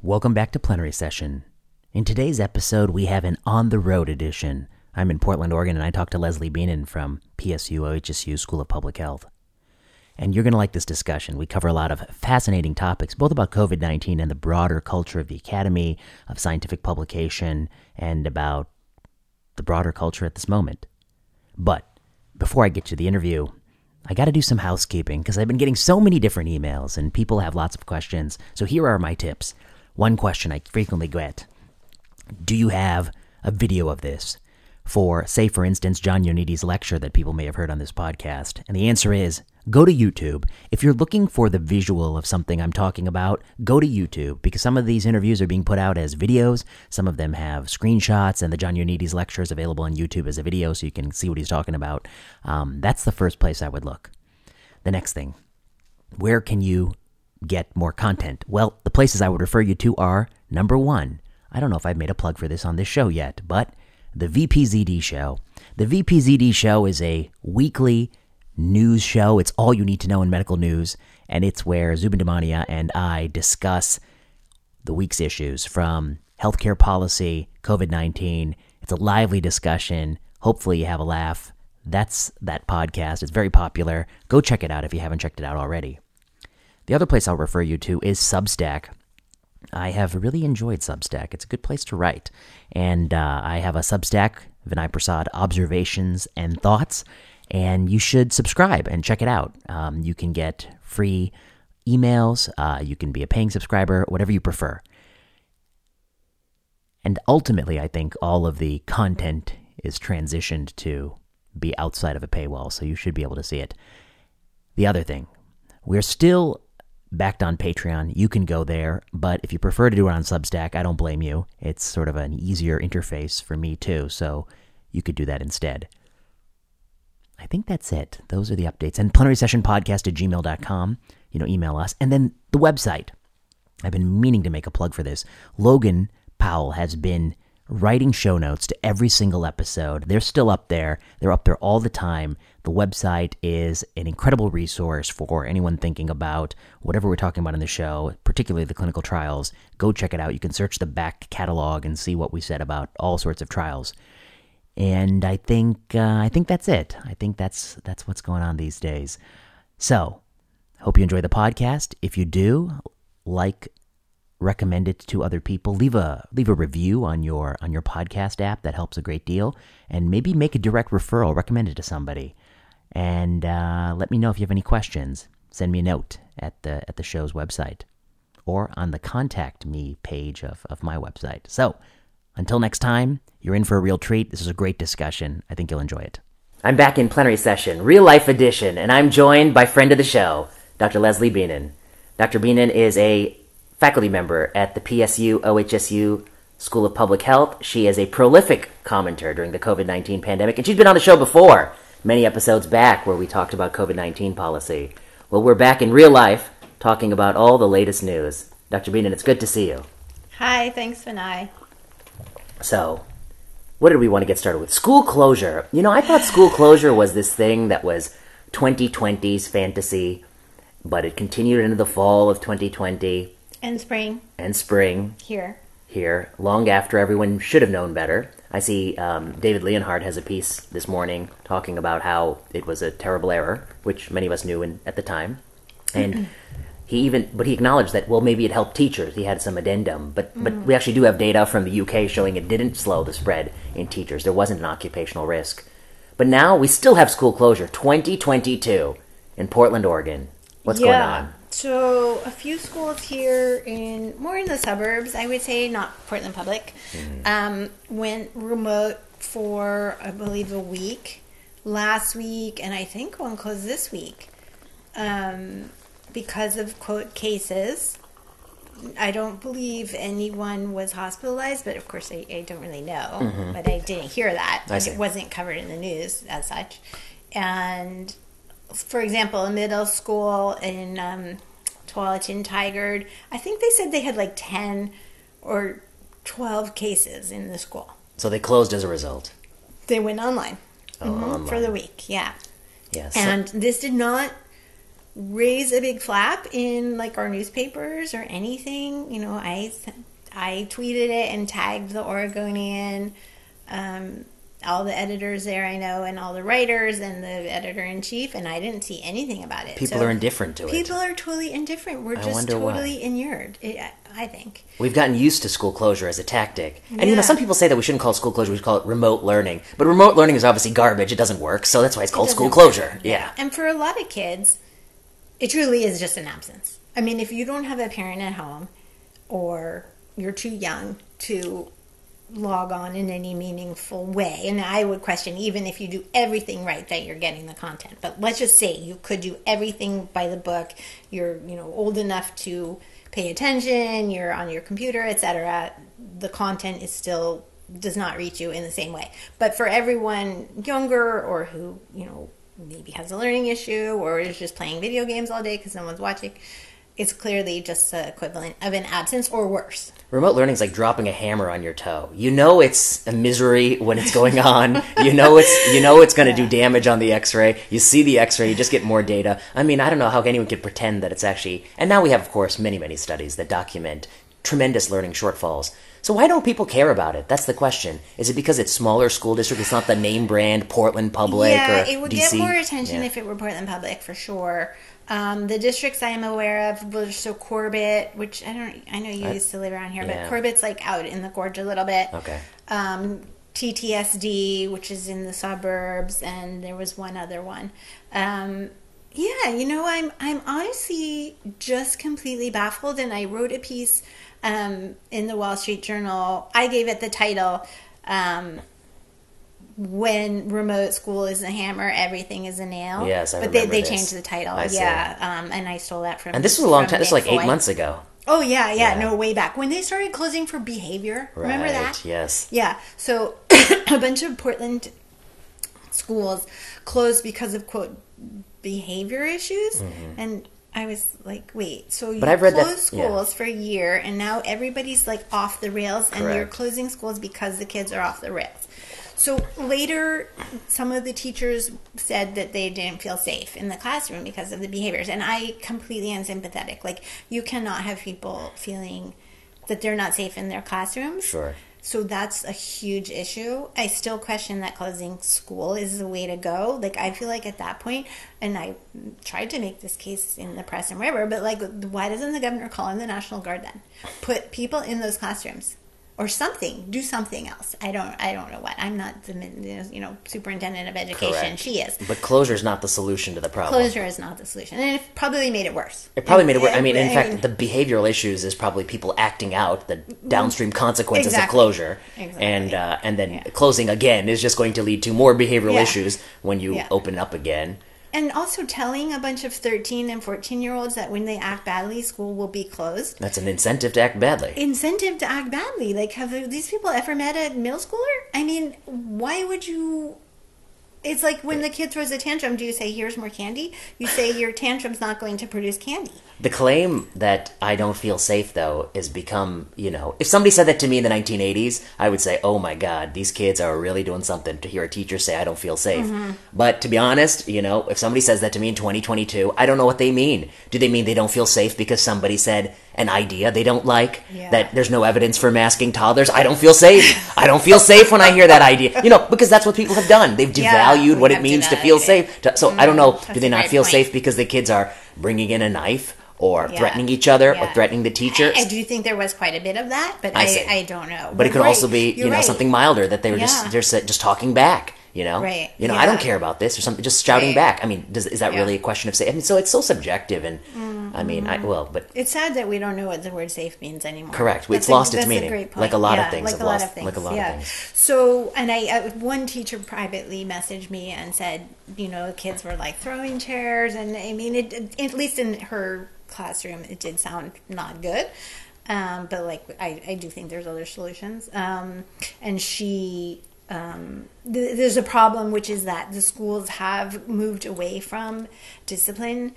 Welcome back to Plenary Session. In today's episode, we have an on the road edition. I'm in Portland, Oregon, and I talked to Leslie Bienen from PSU OHSU School of Public Health. And you're going to like this discussion. We cover a lot of fascinating topics, both about COVID 19 and the broader culture of the Academy, of scientific publication, and about the broader culture at this moment. But before I get to the interview, I got to do some housekeeping because I've been getting so many different emails and people have lots of questions. So here are my tips. One question I frequently get Do you have a video of this? For, say, for instance, John Ioannidis' lecture that people may have heard on this podcast? And the answer is go to YouTube. If you're looking for the visual of something I'm talking about, go to YouTube because some of these interviews are being put out as videos. Some of them have screenshots, and the John Ioannidis' lecture is available on YouTube as a video so you can see what he's talking about. Um, that's the first place I would look. The next thing where can you get more content? Well, the places I would refer you to are number one, I don't know if I've made a plug for this on this show yet, but the VPZD show. The VPZD show is a weekly news show. It's all you need to know in medical news, and it's where Zubin Damania and I discuss the week's issues from healthcare policy, COVID 19. It's a lively discussion. Hopefully, you have a laugh. That's that podcast. It's very popular. Go check it out if you haven't checked it out already. The other place I'll refer you to is Substack. I have really enjoyed Substack. It's a good place to write. And uh, I have a Substack, Vinay Prasad Observations and Thoughts, and you should subscribe and check it out. Um, you can get free emails, uh, you can be a paying subscriber, whatever you prefer. And ultimately, I think all of the content is transitioned to be outside of a paywall, so you should be able to see it. The other thing, we're still backed on Patreon. You can go there, but if you prefer to do it on Substack, I don't blame you. It's sort of an easier interface for me too, so you could do that instead. I think that's it. Those are the updates. And plenary session podcast at gmail.com. You know, email us. And then the website. I've been meaning to make a plug for this. Logan Powell has been writing show notes to every single episode. They're still up there. They're up there all the time. The website is an incredible resource for anyone thinking about whatever we're talking about in the show, particularly the clinical trials. Go check it out. You can search the back catalog and see what we said about all sorts of trials. And I think uh, I think that's it. I think that's that's what's going on these days. So, hope you enjoy the podcast. If you do, like recommend it to other people. Leave a leave a review on your on your podcast app. That helps a great deal. And maybe make a direct referral. Recommend it to somebody. And uh, let me know if you have any questions. Send me a note at the at the show's website or on the contact me page of, of my website. So until next time you're in for a real treat. This is a great discussion. I think you'll enjoy it. I'm back in plenary session real life edition and i'm joined by friend of the show dr leslie bienen. Dr bienen is a faculty member at the PSU OHSU School of Public Health. She is a prolific commenter during the COVID 19 pandemic, and she's been on the show before, many episodes back, where we talked about COVID 19 policy. Well, we're back in real life talking about all the latest news. Dr. Bienen, it's good to see you. Hi, thanks, Vinay. So, what did we want to get started with? School closure. You know, I thought school closure was this thing that was 2020's fantasy, but it continued into the fall of 2020 And spring and spring here. here, long after everyone should have known better. I see um, David Leonhardt has a piece this morning talking about how it was a terrible error, which many of us knew in, at the time, and he even but he acknowledged that well maybe it helped teachers. He had some addendum, but but we actually do have data from the UK showing it didn't slow the spread in teachers. There wasn't an occupational risk, but now we still have school closure, 2022 in Portland, Oregon. What's going on? So a few schools here in more in the suburbs, I would say, not Portland Public, Mm-hmm. um, went remote for I believe a week last week, and I think one closed this week um, because of quote cases. I don't believe anyone was hospitalized, but of course I, I don't really know. But I didn't hear that. Mm-hmm. It wasn't covered in the news as such. And for example, a middle school in um, Tigard, I think they said they had like 10 or 12 cases in the school. So they closed as a result. They went online, Oh, Mhm, for the week, yeah. Yes. And this did not raise a big flap in like our newspapers or anything. You know, I I tweeted it and tagged the Oregonian, um, all the editors there I know, and all the writers and the editor in chief, and I didn't see anything about it. People So are indifferent to it. People are totally indifferent. We're I just wonder why. totally inured. It, I- think. We've gotten used to school closure as a tactic. And you know, some people say that we shouldn't call it school closure, we should call it remote learning. But remote learning is obviously garbage, it doesn't work, so that's why it's called It school doesn't work. closure. Yeah. And for a lot of kids, it truly is just an absence. I mean, if you don't have a parent at home or you're too young to log on in any meaningful way, and I would question even if you do everything right that you're getting the content. But let's just say you could do everything by the book. You're, you know, old enough to pay attention, you're on your computer, etc. The content is still does not reach you in the same way. But for everyone younger or who, you know, maybe has a learning issue or is just playing video games all day because no one's watching, it's clearly just the equivalent of an absence or worse. Remote learning is like dropping a hammer on your toe. You know it's a misery when it's going on. you know it's you know it's going to do damage on the X-ray. You see the X-ray, you just get more data. I mean, I don't know how anyone could pretend that it's actually. And now we have, of course, many many studies that document tremendous learning shortfalls. So why don't people care about it? That's the question. Is it because it's smaller school district? It's not the name brand Portland Public yeah, or it would DC? get more attention Yeah. if it were Portland Public for sure. Um, the districts I am aware of were so Corbett, which I don't, I know you I- used to live around here, yeah. but Corbett's like out in the gorge a little bit. Okay. Um, TTSD, which is in the suburbs, and there was one other one. Um, yeah, you know, I'm I'm honestly just completely baffled, and I wrote a piece um, in the Wall Street Journal. I gave it the title. Um, when remote school is a hammer, everything is a nail. Yes, I but they, they this. changed the title. I yeah, um, and I stole that from. And this was a long time. This was like eight months ago. Oh yeah, yeah, Yeah. no, way back when they started closing for behavior. Remember that? Yes. Yeah. So a bunch of Portland schools closed because of quote behavior issues, and I was like, wait, so you Mm-hmm. But I've read that- closed yeah. schools for a year, and now everybody's like off the rails, and you're closing schools because the kids are off the rails. So later, some of the teachers said that they didn't feel safe in the classroom because of the behaviors, and I completely am sympathetic. Like you cannot have people feeling that they're not safe in their classrooms. Sure. So that's a huge issue. I still question that closing school is the way to go. Like I feel like at that point, and I tried to make this case in the press and wherever, but like, why doesn't the governor call in the National Guard then? Put people in those classrooms or something. Do something else. I don't. I don't know what. I'm not the you know superintendent of education. Correct. She is. But closure is not the solution to the problem. Closure is not the solution, and it probably made it worse. It probably made it worse. I mean, in I fact, mean- the behavioral issues is probably people acting out the downstream consequences of closure, Exactly. and uh, and then Yeah. closing again is just going to lead to more behavioral Yeah. issues when you Yeah. open up again. And also telling a bunch of 13 and 14 year olds that when they act badly, school will be closed. That's an incentive to act badly. Incentive to act badly. Like, have these people ever met a middle schooler? I mean, why would you? It's like when the kid throws a tantrum, do you say, here's more candy? You say, your tantrum's not going to produce candy. The claim that I don't feel safe, though, has become, you know, if somebody said that to me in the 1980s, I would say, oh my God, these kids are really doing something to hear a teacher say, I don't feel safe. Mm-hmm. But to be honest, you know, if somebody says that to me in 2022, I don't know what they mean. Do they mean they don't feel safe because somebody said an idea they don't like? Yeah. That there's no evidence for masking toddlers? I don't feel safe. I don't feel safe when I hear that idea. You know, because that's what people have done. They've devalued we what it have means to feel it. safe. To- So I don't know, mm-hmm. do they not feel point. safe because the kids are bringing in a knife? or Yeah. threatening each other or threatening the teacher. I do think there was quite a bit of that, but I I. I, don't know. but it could right, also be, you you're know, right. something milder that they were Yeah. just they're just talking back. You know, Right, You know, I don't care about this or something. Just shouting Right. back. I mean, does, is that Yeah. really a question of say? I mean, so it's so subjective, and I mean, I well, but It's sad that we don't know what the word safe means anymore. Correct. That's It's lost its meaning. Like a lot of things Like have a lot of things. like a lot of yeah. things. So, and I, uh, one teacher privately messaged me and said, you know, kids were like throwing chairs, and I mean, it, it- at least in her classroom, it did sound not good. Um, but like, I, I do think there's other solutions. Um, and she um, th- there's a problem, which is that the schools have moved away from discipline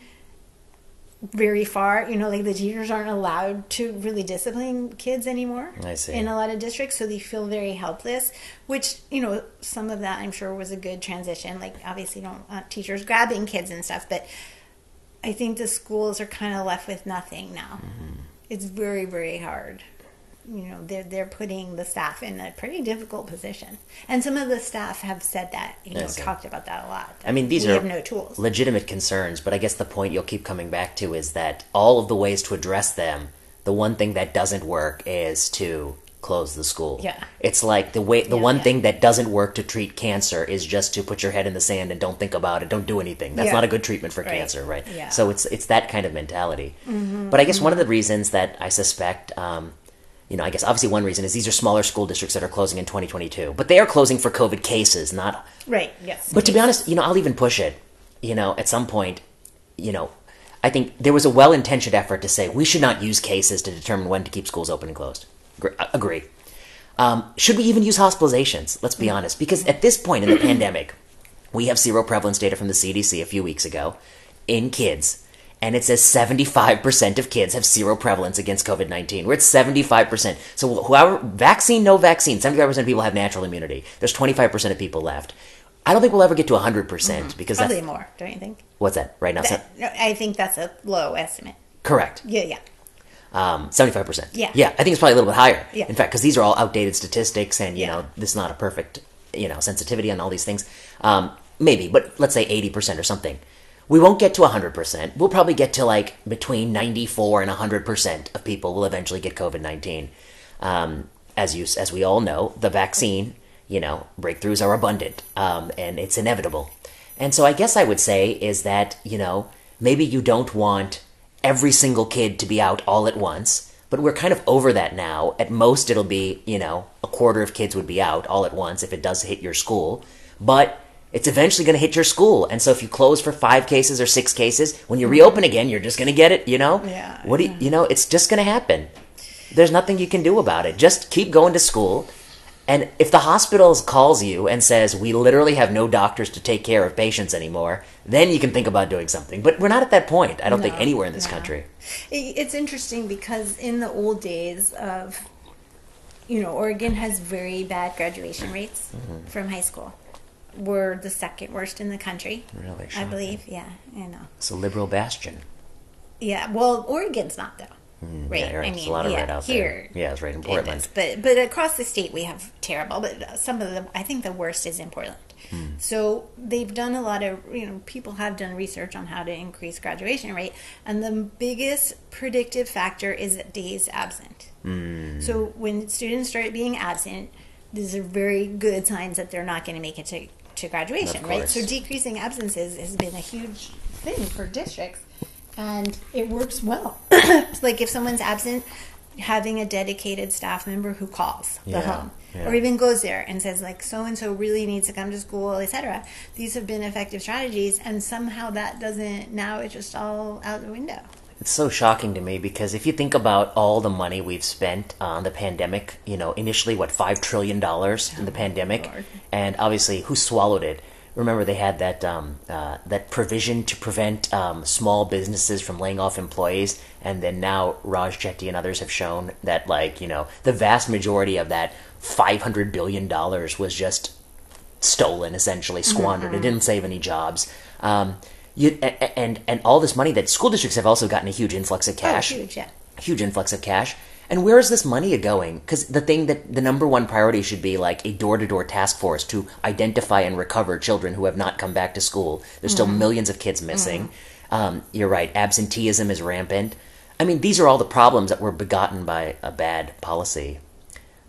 very far. You know, like the teachers aren't allowed to really discipline kids anymore. I see. In a lot of districts, so they feel very helpless. Which you know, some of that I'm sure was a good transition. Like obviously, you don't want teachers grabbing kids and stuff, but I think the schools are kind of left with nothing now. It's very, very hard. You know, they're they're putting the staff in a pretty difficult position, and some of the staff have said that. You know, talked about that a lot. I mean, these are no tools. legitimate concerns, but I guess the point you'll keep coming back to is that all of the ways to address them, the one thing that doesn't work is to close the school. Yeah. It's like the way the Yeah, one yeah. thing that doesn't work to treat cancer is just to put your head in the sand and don't think about it, don't do anything. That's Yeah. not a good treatment for Right. cancer, right? Yeah. Mm-hmm. So it's it's that kind of mentality. But I guess one of the reasons that I suspect um, you know, I guess obviously one reason is these are smaller school districts that are closing in 2022, but they are closing for COVID cases, not right? Yes. but to be honest, you know, I'll even push it. You know, at some point, you know, I think there was a well-intentioned effort to say we should not use cases to determine when to keep schools open and closed. Agree. Um, should we even use hospitalizations? Let's be honest, because at this point in the pandemic, we have zero prevalence data from the CDC a few weeks ago in kids, and it says 75% of kids have zero prevalence against COVID 19. We're at 75%. So, whoever, vaccine, no vaccine, 75% of people have natural immunity. There's 25% of people left. I don't think we'll ever get to 100% because Probably that's. more, don't you think? What's that right now? That- no, I think that's a low estimate. correct. Yeah, yeah. Um, 75%. Yeah. Yeah, I think it's probably a little bit higher. Yeah. In fact, because these are all outdated statistics and, you Yeah. know, this is not a perfect, you know, sensitivity on all these things. Um, maybe, but let's say 80% or something. We won't get to 100%. We'll probably get to like between 94 and 100% of people will eventually get COVID 19. Um, as, you, as we all know, the vaccine, you know, breakthroughs are abundant um, and it's inevitable. And so I guess I would say is that, you know, maybe you don't want every single kid to be out all at once, but we're kind of over that now. At most, it'll be, you know, a quarter of kids would be out all at once if it does hit your school. But it's eventually going to hit your school. And so if you close for five cases or six cases, when you reopen again, you're just going to get it, you know? Yeah, What do you, you know, it's just going to happen. There's nothing you can do about it. Just keep going to school. And if the hospital calls you and says, we literally have no doctors to take care of patients anymore, then you can think about doing something. But we're not at that point, I don't think, anywhere in this no. country. It's interesting because in the old days of, you know, Oregon has very bad graduation rates Mm-hmm. from high school. We're the second worst in the country. Really I believe. Yeah, I know. It's a liberal bastion. Yeah, well, Oregon's not though. right. Mm, Yeah, right. I mean, a lot of yeah, red out here, there. Yeah, it's right in Portland. is. But but across the state we have terrible. But some of them, I think the worst is in Portland. Hmm. So they've done a lot of you know people have done research on how to increase graduation rate, and the biggest predictive factor is days absent. Hmm. So when students start being absent, these are very good signs that they're not going to make it to to graduation, right? So decreasing absences has been a huge thing for districts, and it works well. like if someone's absent, having a dedicated staff member who calls the Yeah, home yeah. or even goes there and says like so and so really needs to come to school, etc. These have been effective strategies, and somehow that doesn't. Now it's just all out the window. It's so shocking to me because if you think about all the money we've spent on the pandemic, you know, initially, what, $5 trillion in the pandemic? Lord. And obviously, who swallowed it? Remember, they had that um, uh, that provision to prevent um, small businesses from laying off employees, and then now Raj Chetty and others have shown that, like, you know, the vast majority of that five hundred billion dollars was just stolen, essentially squandered. It didn't save any jobs. Um, you, and and all this money that school districts have also gotten a huge influx of cash Oh, huge, yeah. huge influx of cash. And where is this money going? Because the thing that the number one priority should be like a door to door task force to identify and recover children who have not come back to school. There's still millions of kids missing. Um, you're right, absenteeism is rampant. I mean, these are all the problems that were begotten by a bad policy,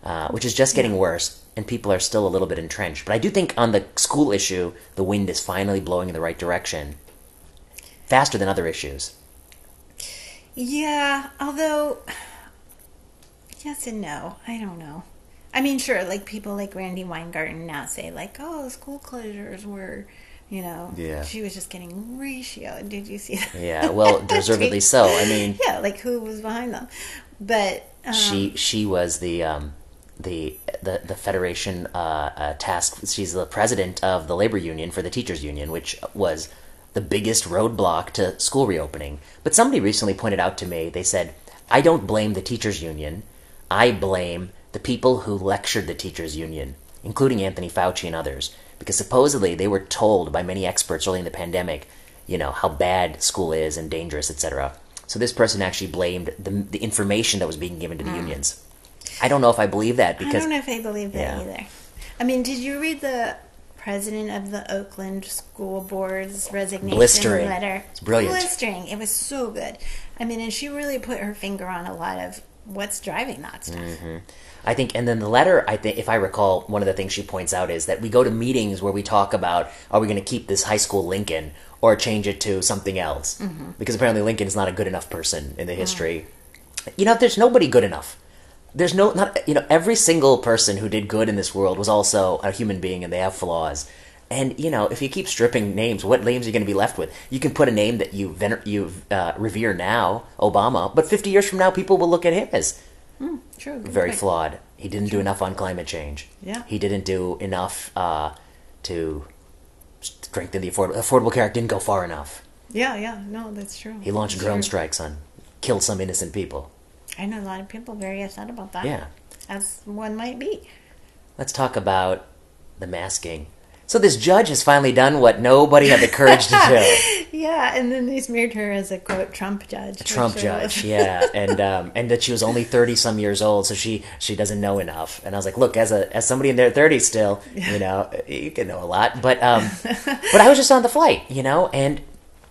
uh, which is just getting worse, and people are still a little bit entrenched. But I do think on the school issue, the wind is finally blowing in the right direction, faster than other issues. Yeah, although yes and no. I don't know. I mean, sure, like people like Randi Weingarten now say like, "Oh, school closures were, you know, Yeah. she was just getting ratio." Did you see that? Yeah, well, deservedly so. I mean, yeah, like who was behind them? But um, she she was the um, the the the federation uh, uh, task. She's the president of the labor union for the teachers union, which was the biggest roadblock to school reopening. But somebody recently pointed out to me. They said, "I don't blame the teachers union. I blame the people who lectured the teachers union, including Anthony Fauci and others, because supposedly they were told by many experts early in the pandemic." you know how bad school is and dangerous, etc. So this person actually blamed the the information that was being given to the unions. I don't know if I believe that Mm. I don't know if I believe that Yeah. either. I mean, did you read the president of the Oakland School Board's resignation Blistering. letter? It's brilliant. Blistering. It was so good. I mean, and she really put her finger on a lot of what's driving that stuff. Mm-hmm. I think, and then the letter, I think, if I recall, one of the things she points out is that we go to meetings where we talk about are we going to keep this high school Lincoln or change it to something else? Because apparently Lincoln is not a good enough person in the history. You know, there's nobody good enough. There's no, not, you know, every single person who did good in this world was also a human being and they have flaws. And, you know, if you keep stripping names, what names are you going to be left with? You can put a name that you, vener- you uh, revere now, Obama, but 50 years from now, people will look at him as True. very point. flawed. He didn't do enough on climate change. Yeah. He didn't do enough uh, to strengthen the Affordable, Affordable Care Act. Didn't go far enough. Yeah, yeah. No, that's true. He launched That's drone true. strikes on, killed some innocent people. I know a lot of people very upset about that. Yeah. As one might be. Let's talk about the masking. So this judge has finally done what nobody had the courage to do. Yeah, and then they smeared her as a quote Trump judge. A Trump judge, was- yeah, and um, and that she was only thirty some years old, so she she doesn't know enough. And I was like, look, as a as somebody in their thirties still, you know, you can know a lot. But um, but I was just on the flight, you know, and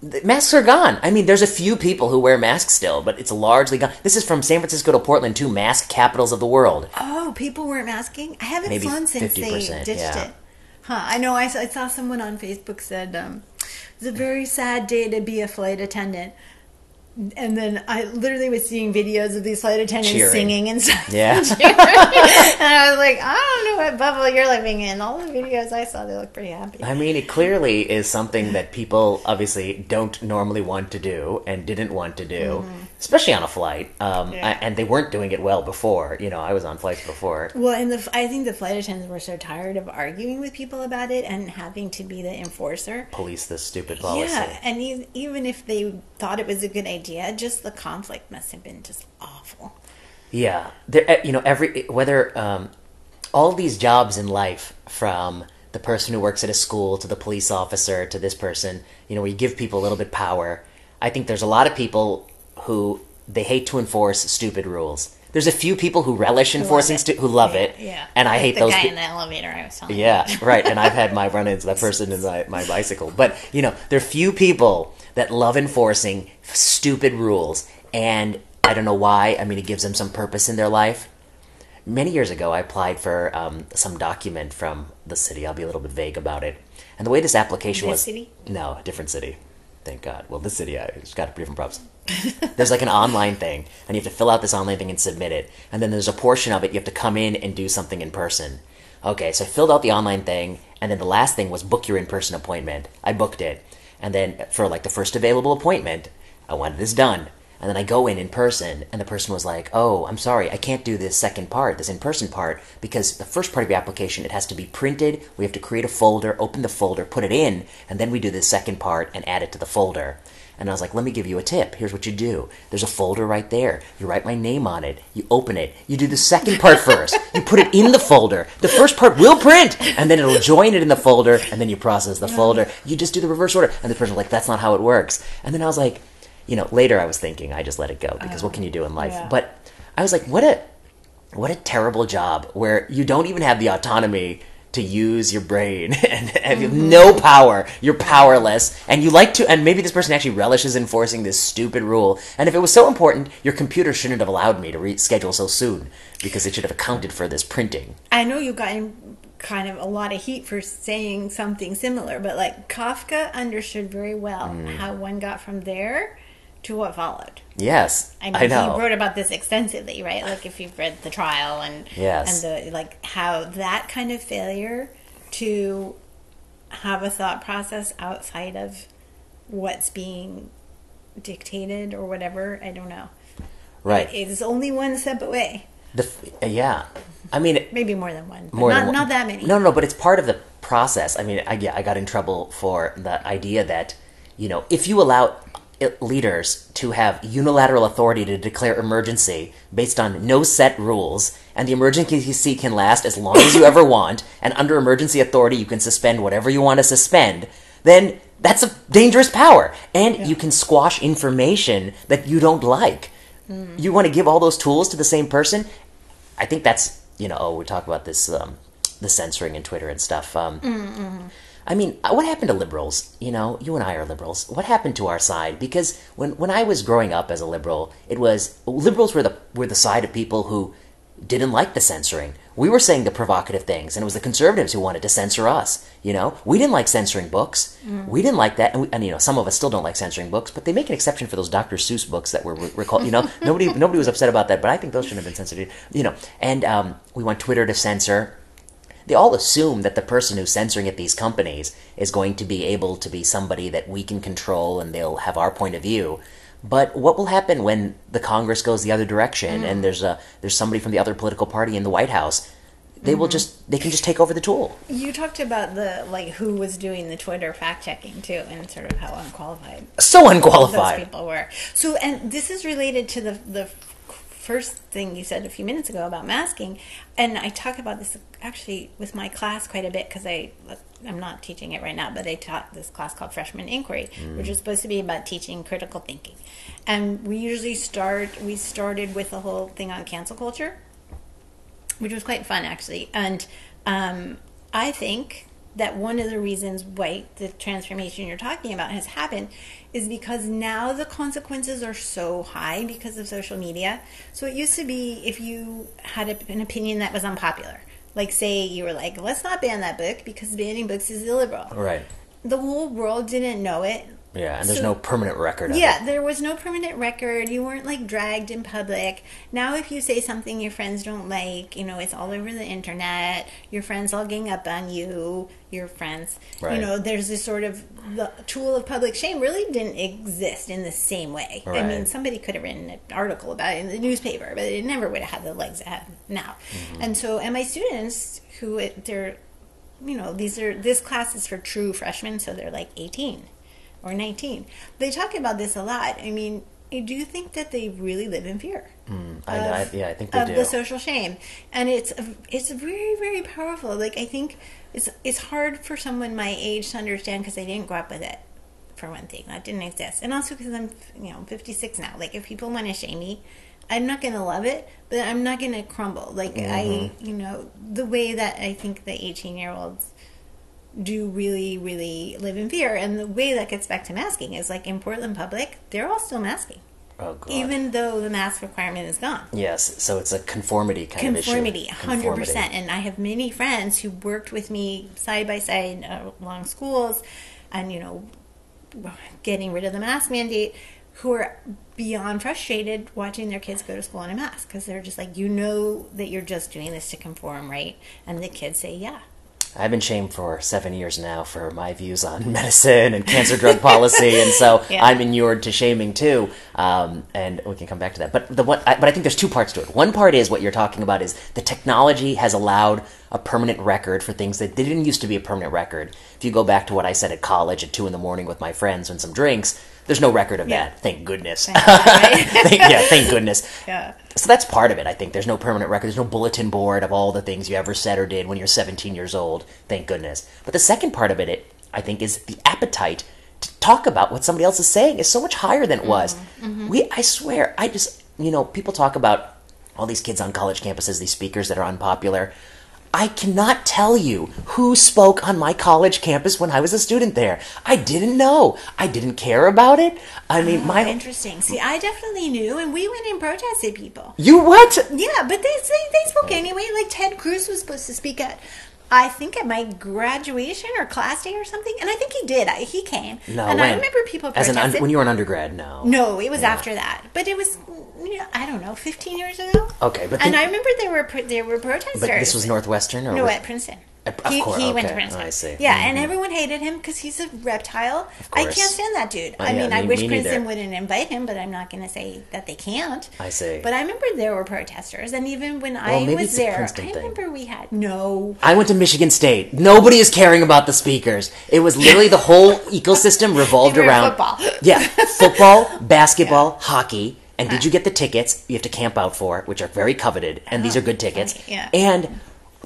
masks are gone. I mean, there's a few people who wear masks still, but it's largely gone. This is from San Francisco to Portland, two mask capitals of the world. Oh, people weren't masking. I haven't Maybe flown since they 50%, ditched yeah. it. Huh? I know. I saw, I saw someone on Facebook said um, it's a very sad day to be a flight attendant. And then I literally was seeing videos of these flight attendants Cheering. singing and stuff. Yeah. and I was like, I don't know what bubble you're living in. All the videos I saw, they look pretty happy. I mean, it clearly is something that people obviously don't normally want to do and didn't want to do, mm-hmm. Especially on a flight. Um. Yeah. a- And they weren't doing it well before. You know, I was on flights before. Well, and the, I think the flight attendants were so tired of arguing with people about it and having to be the enforcer. Police this stupid policy. Yeah, and e- even if they thought it was a good idea, just the conflict must have been just awful. Yeah, there, eh, you know, every whether um, all these jobs in life, from the person who works at a school to the police officer to this person, you know, where you give people a little bit power. I think there's a lot of people who they hate to enforce stupid rules. There's a few people who relish enforcing stu- who love yeah, it, Yeah, and I Like hate the those. guy pe- in the elevator. I was telling you. Yeah, right. And I've had my run ins with that person in my, my bicycle. But, you know, there are few people that love enforcing stupid rules. And I don't know why. I mean, it gives them some purpose in their life. Many years ago, I applied for um, some document from the city. I'll be a little bit vague about it. And the way this application This was. city? No, a different city. Thank God. Well, this city, I it's got a different problems. there's like an online thing, and you have to fill out this online thing and submit it. And then there's a portion of it you have to come in and do something in person. Okay, so I filled out the online thing, and then the last thing was book your in person appointment. I booked it. And then for like the first available appointment, I wanted this done. And then I go in in person, and the person was like, "Oh, I'm sorry, I can't do this second part, this in-person part, because the first part of your application it has to be printed. We have to create a folder, open the folder, put it in, and then we do the second part and add it to the folder." And I was like, "Let me give you a tip. Here's what you do. There's a folder right there. You write my name on it. You open it. You do the second part first. You put it in the folder. The first part will print, and then it'll join it in the folder, and then you process the folder. You just do the reverse order." And the person was like, "That's not how it works." And then I was like you know, later I was thinking I just let it go because what can you do in life? yeah. But I was like, what a what a terrible job where you don't even have the autonomy to use your brain and, and you have no power. You're powerless, and you like to. And maybe this person actually relishes enforcing this stupid rule. And if it was so important, your computer shouldn't have allowed me to reschedule so soon because it should have accounted for this printing. I know you've gotten kind of a lot of heat for saying something similar, but like Kafka understood very well Mm. how one got from there to what followed. Yes, I I, mean, know. he wrote about this extensively, right? Like if you've read the trial and Yes. and the like, how that kind of failure to have a thought process outside of what's being dictated or whatever. I don't know. right. It's only one step away. The, f- yeah. I mean, it- Maybe more than one. More not, than one. not that many. No, no, but it's part of the process. I mean, I, yeah, I got in trouble for the idea that you know if you allow i- leaders to have unilateral authority to declare emergency based on no set rules, and the emergency can last as long as you ever want, and under emergency authority you can suspend whatever you want to suspend, then That's a dangerous power. And you can squash information that you don't like. You want to give all those tools to the same person? I think that's, you know, oh, we talk about this, um, the censoring and Twitter and stuff. Um, I mean, uh, what happened to liberals? You know, you and I are liberals. What happened to our side? Because when, when I was growing up as a liberal, it was liberals were the were the side of people who didn't like the censoring. We were saying the provocative things, and it was the conservatives who wanted to censor us. You know, we didn't like censoring books. We didn't like that, and, we, and you know, some of us still don't like censoring books. But they make an exception for those Dr. Seuss books that were recalled. You know, nobody nobody was upset about that, but I think those shouldn't have been censored. You know, and um, we want Twitter to censor they all assume that the person who's censoring at these companies is going to be able to be somebody that we can control and they'll have our point of view. But what will happen when the Congress goes the other direction and mm. there's a there's somebody from the other political party in the White House? They will mm-hmm. just they can just take over the tool. You talked about the like who was doing the Twitter fact checking too, and sort of how unqualified So those unqualified. people were. So, and this is related to the the first thing you said a few minutes ago about masking, and I talk about this actually with my class quite a bit because I I'm not teaching it right now, but I taught this class called Freshman Inquiry, which is supposed to be about teaching critical thinking, and we usually start we started with the whole thing on cancel culture which was quite fun actually. And um, I think that one of the reasons why the transformation you're talking about has happened is because now the consequences are so high because of social media. So it used to be if you had a, an opinion that was unpopular, like say you were like, let's not ban that book because banning books is illiberal. Right. The whole world didn't know it. Yeah, and there's So- no permanent record of Yeah, it. there was no permanent record. You weren't like dragged in public. Now, if you say something your friends don't like, you know, it's all over the internet. Your friends all gang up on you. Your friends, Right. you know, there's this sort of the tool of public shame really didn't exist in the same way. Right. I mean, somebody could have written an article about it in the newspaper, but it never would have had the legs it had now. Mm-hmm. And so, and my students who it, they're, you know, these are this class is for true freshmen, so they're like 18 or 19. They talk about this a lot. I mean, I do think that they really live in fear I, I, yeah, I think they of do. the social shame, and it's it's very very powerful. Like I think it's it's hard for someone my age to understand because I didn't grow up with it. For one thing, that didn't exist, and also because I'm you know 56 now. Like if people want to shame me. I'm not gonna love it, but I'm not gonna crumble. Like I, Mm-hmm. you know, the way that I think the 18 year olds do really, really live in fear. And the way that gets back to masking is like in Portland Public, they're all still masking, oh, God. even though the mask requirement is gone. yes, so it's a conformity kind Conformity, of issue. 100%. Conformity. And I have many friends who worked with me side by side uh, along schools and, you know, getting rid of the mask mandate who are beyond frustrated watching their kids go to school in a mask because they're just like, you know, that you're just doing this to conform, right? And the kids say, yeah. I've been shamed for seven years now for my views on medicine and cancer drug policy, and so Yeah. I'm inured to shaming too. Um, and we can come back to that. But the what? I, but I think there's two parts to it. One part is what you're talking about is the technology has allowed a permanent record for things that didn't used to be a permanent record. If you go back to what I said at college at two in the morning with my friends and some drinks, there's no record of Yeah. that. Thank goodness. Right? Thank- yeah, thank goodness. yeah. So that's part of it. I think there's no permanent record. There's no bulletin board of all the things you ever said or did when you're 17 years old. Thank goodness. But the second part of it, it I think, is the appetite to talk about what somebody else is saying is so much higher than it was. Mm-hmm, mm-hmm. We, I swear, I just, you know, people talk about all these kids on college campuses, these speakers that are unpopular. I cannot tell you who spoke on my college campus when I was a student there. I didn't know. I didn't care about it. I mean, ah, my Interesting. See, I definitely knew, and we went and protested people. you what? Yeah, but they they, they spoke anyway. Like Ted Cruz was supposed to speak at, I think at my graduation or class day or something, and I think he did. I, he came. No, and when? I remember people As an un- when you were an undergrad, no. no, it was Yeah. after that, but it was you know, I don't know, fifteen years ago. Okay, but and I remember there were there were protesters. But this was Northwestern, or No, was- at Princeton. He, course, he went to okay. Princeton. Oh, I see. Yeah, and Mhm. everyone hated him because he's a reptile. I can't stand that dude. Oh, I yeah, mean, I me- wish me. Princeton wouldn't invite him, but I'm not going to say that they can't. I see. But I remember there were protesters, and even when Well, I was there, I remember we had no. I went to Michigan State. Nobody is caring about the speakers. It was literally the whole ecosystem revolved around football. Yeah, football, basketball, hockey. And did you get the tickets you have to camp out for, which are very coveted, and these are good tickets. right, yeah. And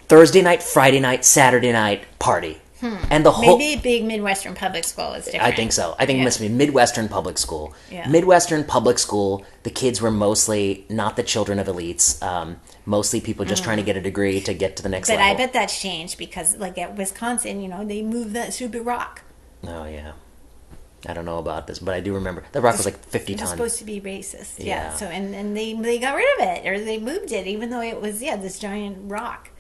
Thursday night, Friday night, Saturday night party. And the whole Maybe big Midwestern public school is different. I think so. I think Yeah. it must be Midwestern public school. Yeah. Midwestern public school, the kids were mostly not the children of elites, um, mostly people just trying to get a degree to get to the next Mm. But level. I bet that's changed because, like at Wisconsin, you know, they moved that stupid rock. Oh, yeah. I don't know about this, but I do remember the rock was like 50 It was tons. supposed to be racist. Yeah. Yeah. So and and they they got rid of it or they moved it, even though it was yeah this giant rock.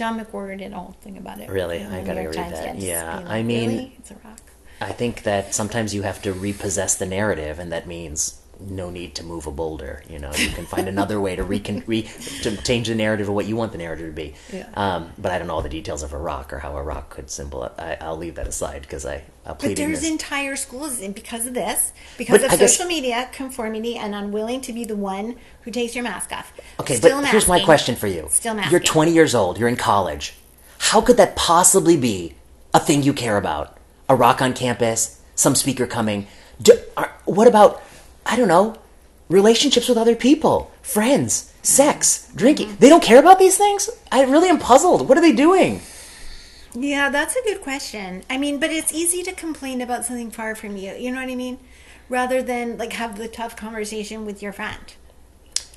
John McWhorter did a whole thing about it. Really? I gotta read Times, that. Yeah, being I mean- really? it's a rock. I think that sometimes you have to repossess the narrative, and that means no need to move a boulder. You know, you can find another way to recon- re to change the narrative of what you want the narrative to be. Yeah. Um, but I don't know all the details of a rock or how a rock could symbolize. I, I'll leave that aside because I I'll plead But there's ignorance. entire schools, because of this, because But of I guess- social media conformity and unwilling to be the one who takes your mask off. Okay, Still but here's my question for you. Still masking. You're 20 years old. You're in college. How could that possibly be a thing you care about? A rock on campus, some speaker coming. Do, are, what about, I don't know, relationships with other people, friends, sex, drinking? Mm-hmm. They don't care about these things? I really am puzzled. What are they doing? Yeah, that's a good question. I mean, but it's easy to complain about something far from you. You know what I mean? Rather than like have the tough conversation with your friend.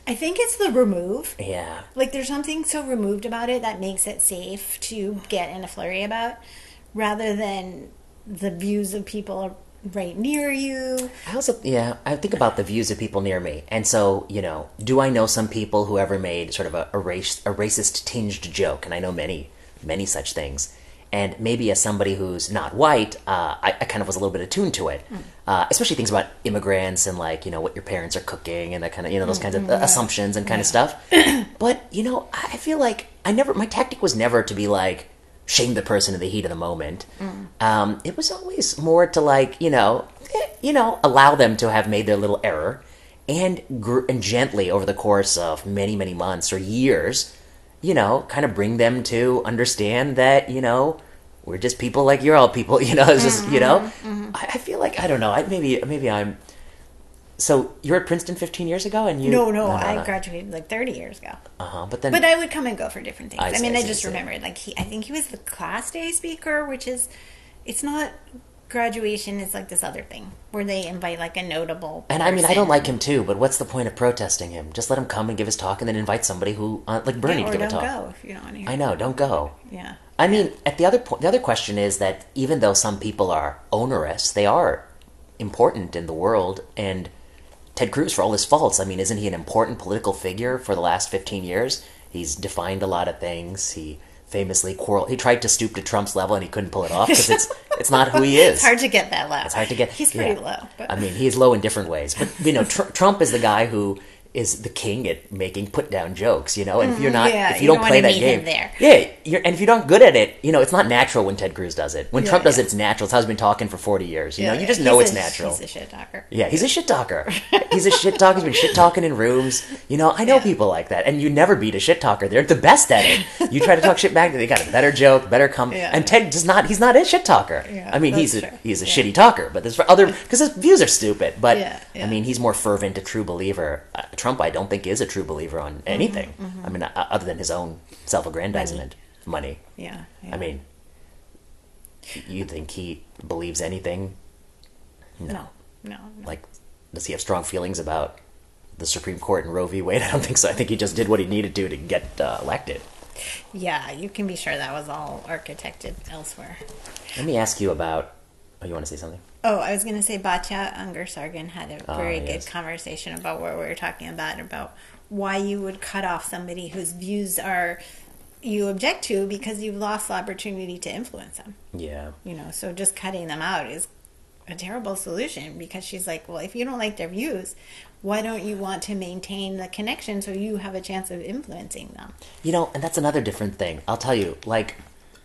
I think it's the remove. Yeah. Like there's something so removed about it that makes it safe to get in a flurry about rather than the views of people right near you. I also, yeah, I think about the views of people near me. And so, you know, do I know some people who ever made sort of a, a, race, a racist tinged joke? And I know many, many such things. And maybe as somebody who's not white, uh, I, I kind of was a little bit attuned to it, uh, especially things about immigrants and like you know what your parents are cooking and that kind of you know those kinds of uh, assumptions and kind of stuff. but you know, I feel like I never my tactic was never to be like shame the person in the heat of the moment. Um, it was always more to like you know eh, you know allow them to have made their little error and gr- and gently over the course of many many months or years you know, kind of bring them to understand that, you know, we're just people like you're all people, you know, it's just, you know, I, I feel like, I don't know, I, maybe, maybe I'm, so you're at Princeton 15 years ago and you, No, no, I graduated like 30 years ago. uh-huh, but then, But I would come and go for different things. I I, see, mean, I see, just remembered like he I think he was the class day speaker, which is it's not graduation, it's like this other thing where they invite like a notable and I mean, I don't like him too, but what's the point of protesting him? Just let him come and give his talk and then invite somebody who, uh, like Bernie Yeah, to give a don't talk. go if you don't want to hear. I know, don't go. Yeah. I mean, at the other point, the other question is that even though some people are onerous, they are important in the world. And Ted Cruz, for all his faults, I mean, isn't he an important political figure for the last fifteen years? He's defined a lot of things. He famously quarreled. He tried to stoop to Trump's level, and he couldn't pull it off because it's it's not who he is. It's hard to get that low. It's hard to get. He's pretty yeah. low. But I mean, he's low in different ways. But you know, tr- Trump is the guy who is the king at making put down jokes. You know, and if you're not, Mm-hmm. yeah, if you, you don't don't play that game, him there. yeah, you're, and if you're not good at it, you know, it's not natural when Ted Cruz does it. When Yeah, Trump does yeah. it, it's natural. It's how he's been talking for forty years. You know, you just know He's it's a- natural. He's a shit talker. Yeah, he's a shit talker. He's a shit talker. He's been shit talking in rooms. You know, I know people like that, and you never beat a shit talker. They're the best at it. You try to talk shit back, they got a better joke, better come. And Ted does not. He's not a shit talker. Yeah, I mean, he's a, true. he's a shitty talker, but there's other because his views are stupid. But I mean, he's more fervent, a true believer. Uh, Trump, I don't think, is a true believer on Mm-hmm, anything. I mean, uh, other than his own self-aggrandizement, money. Yeah. yeah. I mean, you think he believes anything? no, no, no. like does he have strong feelings about the Supreme Court and Roe v. Wade? I don't think so. I think he just did what he needed to to get uh, elected. Yeah, you can be sure that was all architected elsewhere. Let me ask you about. Oh, you want to say something? Oh, I was going to say Batya Ungar-Sargon had a Ah, very yes. good conversation about what we were talking about, about why you would cut off somebody whose views are you object to because you've lost the opportunity to influence them. Yeah. You know, so just cutting them out is a terrible solution because she's like, well, if you don't like their views, why don't you want to maintain the connection so you have a chance of influencing them? You know, and that's another different thing. I'll tell you, like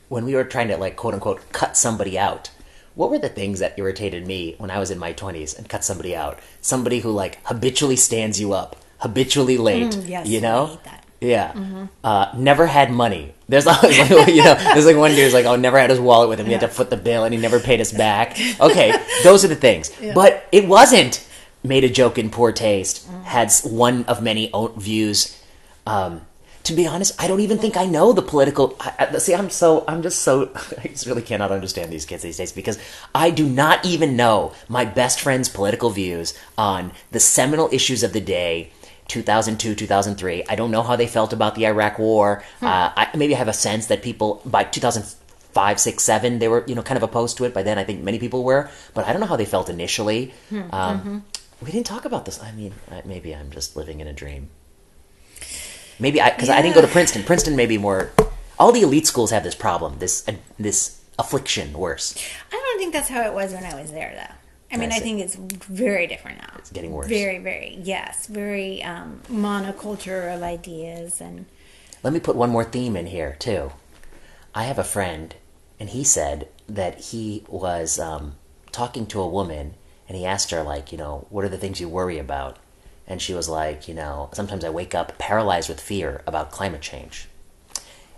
when we were trying to like quote unquote cut somebody out. What were the things that irritated me when I was in my 20s and cut somebody out? Somebody who like habitually stands you up, habitually late, Mm, yes, you know? Yeah. Uh, never had money. There's always like, you know, there's like one dude who's like, oh, never had his wallet with him. He had to foot the bill and he never paid us back. Okay, those are the things. But it wasn't made a joke in poor taste, had one of many views. Um, to be honest, I don't even think I know the political. I, I, see, I'm so, I'm just so, I just really cannot understand these kids these days because I do not even know my best friend's political views on the seminal issues of the day. 2002, 2003. I don't know how they felt about the Iraq War. Uh, I, maybe I have a sense that people by 2005, 6, 7, they were you know kind of opposed to it. By then, I think many people were, but I don't know how they felt initially. Um, We didn't talk about this. I mean, maybe I'm just living in a dream. Maybe I because I didn't go to Princeton. Princeton may be more. All the elite schools have this problem, this uh, this affliction. Worse, I don't think that's how it was when I was there, though. I mean, I I, think it's very different now. It's getting worse. Very, very, yes. Very um, monoculture of ideas. And Let me put one more theme in here too. I have a friend, and he said that he was um, talking to a woman, and he asked her like, you know, what are the things you worry about? And she was like, you know, sometimes I wake up paralyzed with fear about climate change.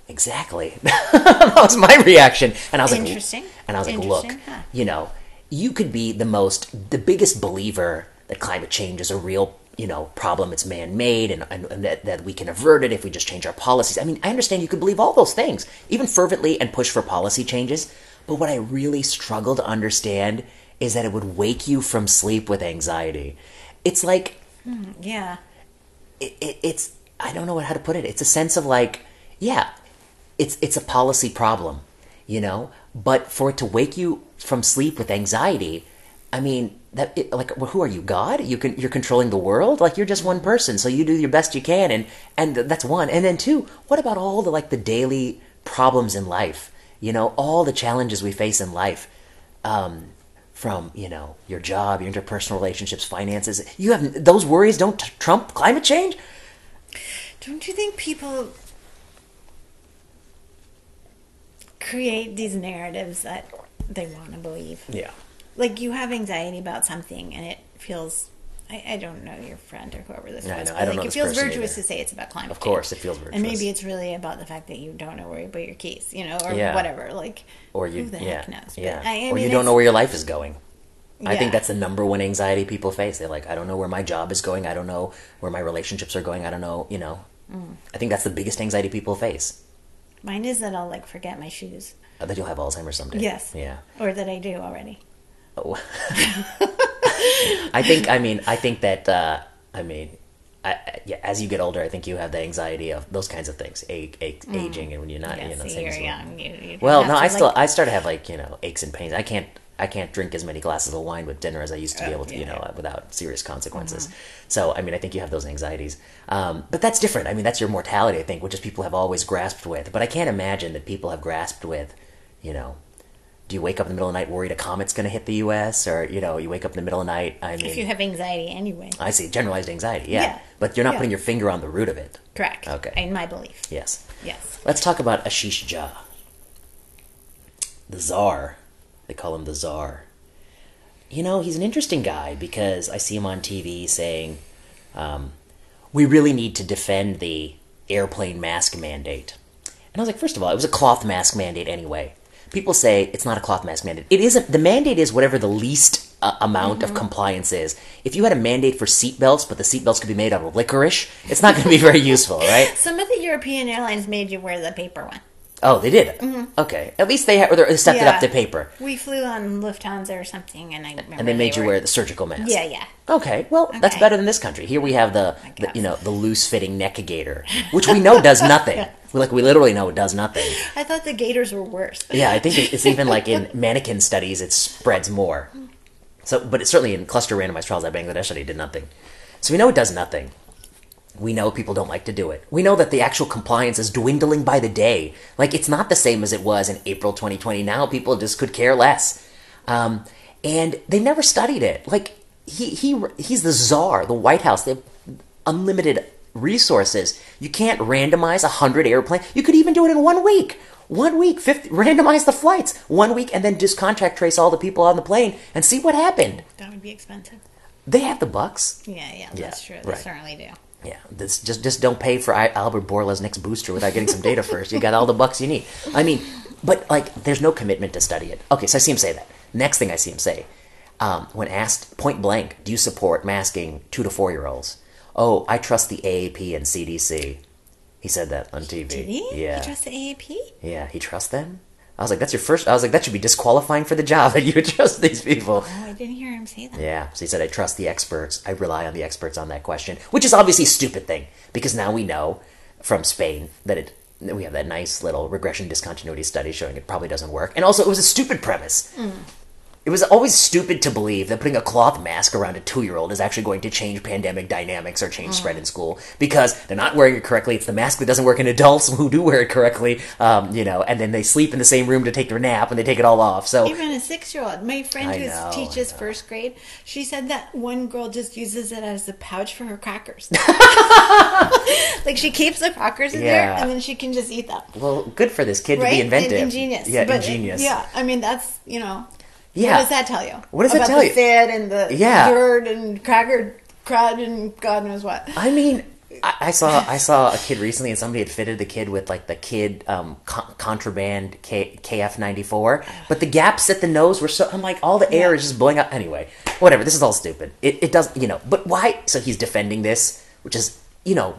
Exactly. that was my reaction, and I was like, Interesting. And I was like, look, huh. you know, you could be the most, the biggest believer that climate change is a real, you know, problem. It's man-made, and, and, and that, that we can avert it if we just change our policies. I mean, I understand you could believe all those things, even fervently, and push for policy changes. But what I really struggle to understand is that it would wake you from sleep with anxiety. It's like yeah, it, it, it's I don't know how to put it. It's a sense of like, yeah, it's it's a policy problem, you know. But for it to wake you from sleep with anxiety, I mean, that it, like, well, who are you, God? You can you're controlling the world. Like you're just one person, so you do your best you can, and and that's one. And then two, what about all the like the daily problems in life? You know, all the challenges we face in life. Um, from you know your job, your interpersonal relationships, finances. You have those worries. Don't t- trump climate change. Don't you think people create these narratives that they want to believe? Yeah. Like you have anxiety about something and it feels. I, I don't know your friend or whoever this Yeah, I was. know. but I don't like know it feels virtuous either. to say it's about climate. Of course, change. it feels virtuous. And maybe it's really about the fact that you don't know where about your keys, you know, or Yeah. whatever. Like, or you, who the yeah, heck knows? But yeah, I- I or mean, you don't know where your life is going. I think that's the number one anxiety people face. They're like, I don't know where my job is going. I don't know where my relationships are going. I don't know, you know. Mm. I think that's the biggest anxiety people face. Mine is that I'll like forget my shoes. That you'll have Alzheimer's someday. Yes. Yeah. Or that I do already. Oh. I think. I mean. I think that. Uh, I mean. I, yeah, as you get older, I think you have the anxiety of those kinds of things, age, age, aging, and when you're not, Mm. Yeah, you know, things you're young. You, you Well, no, I still I start to have like you know aches and pains. I can't I can't drink as many glasses of wine with dinner as I used to be Oh, able to, you know, yeah. uh, without serious consequences. Mm-hmm. So I mean, I think you have those anxieties, um, but that's different. I mean, that's your mortality, I think, which is people have always grasped with. But I can't imagine that people have grasped with, you know. Do you wake up in the middle of the night worried a comet's going to hit the U.S. or you know you wake up in the middle of the night? I mean, if you have anxiety anyway. I see generalized anxiety, yeah, Yeah. but you're not Yeah. putting your finger on the root of it. Correct. Okay. In my belief. Yes. Yes. Let's talk about Ashish Jha. The Czar. They call him the Czar. You know, he's an interesting guy because I see him on TV saying, um, we really need to defend the airplane mask mandate. And I was like, first of all, it was a cloth mask mandate anyway. People say it's not a cloth mask mandate. It isn't. The mandate is whatever the least uh, amount of compliance is. If you had a mandate for seatbelts, but the seatbelts could be made out of licorice, it's not going to be very useful, right? Some of the European airlines made you wear the paper one. Oh, they did it. Okay, at least they ha- or they stepped it Mm-hmm. Up to paper, We flew on Lufthansa or something, and I remember and they made you were- wear the surgical mask. Yeah, yeah. Okay, well, that's better than this country. Here we have the, the you know the loose fitting neck gaiter, which we know does nothing. We like we literally know it does nothing. I thought the gaiters were worse. Yeah, I think it's even like in mannequin studies, it spreads more. So, but it's certainly in cluster randomized trials that Bangladesh study did nothing. So we know it does nothing. We know people don't like to do it. We know that the actual compliance is dwindling by the day. Like it's not the same as it was in April 2020. Now people just could care less, um, and they never studied it. Like he he he's the czar, the White House. They have unlimited resources. You can't randomize a hundred airplanes. You could even do it in one week. One week, 50, randomize the flights one week, and then just contract trace all the people on the plane and see what happened. That would be expensive. They have the bucks. Yeah, yeah, Yeah, that's true. They right. certainly do. Yeah, this, just just don't pay for I, Albert Bourla's next booster without getting some data first. You got all the bucks you need. I mean, but like, there's no commitment to study it. Okay, so I see him say that. Next thing I see him say, um, when asked point blank, do you support masking two to four year olds? Oh, I trust the AAP and CDC. He said that on TV. Did he? Yeah. He trusts the AAP? yeah, he trusts them. I was like, that's your first. I was like, that should be disqualifying for the job that you trust these people. Oh, I didn't hear him say that. Yeah. So he said, I trust the experts. I rely on the experts on that question, which is obviously a stupid thing because now we know from Spain that it that we have that nice little regression discontinuity study showing it probably doesn't work. And also, it was a stupid premise. Mm. It was always stupid to believe that putting a cloth mask around a two year old is actually going to change pandemic dynamics or change spread in school because they're not wearing it correctly. It's the mask that doesn't work in adults who do wear it correctly, um, you know, and then they sleep in the same room to take their nap and they take it all off. So, Even a six year old. My friend who teaches first grade, she said that one girl just uses it as a pouch for her crackers. like she keeps the crackers in there and then she can just eat them. well, good for this kid to be inventive. In- ingenious. Yeah, But, ingenious. Yeah, I mean, that's, you know. Yeah. What does that tell you? What does that About tell the you? fit and the Yeah. dirt and cracker crud and God knows what. I mean, I, I saw I saw a kid recently, and somebody had fitted the kid with like the kid um, con- contraband K, KF ninety four, but the gaps at the nose were so. I'm like, all the air is just blowing up. Anyway, whatever. This is all stupid. It it does you know. But why? So he's defending this, which is you know.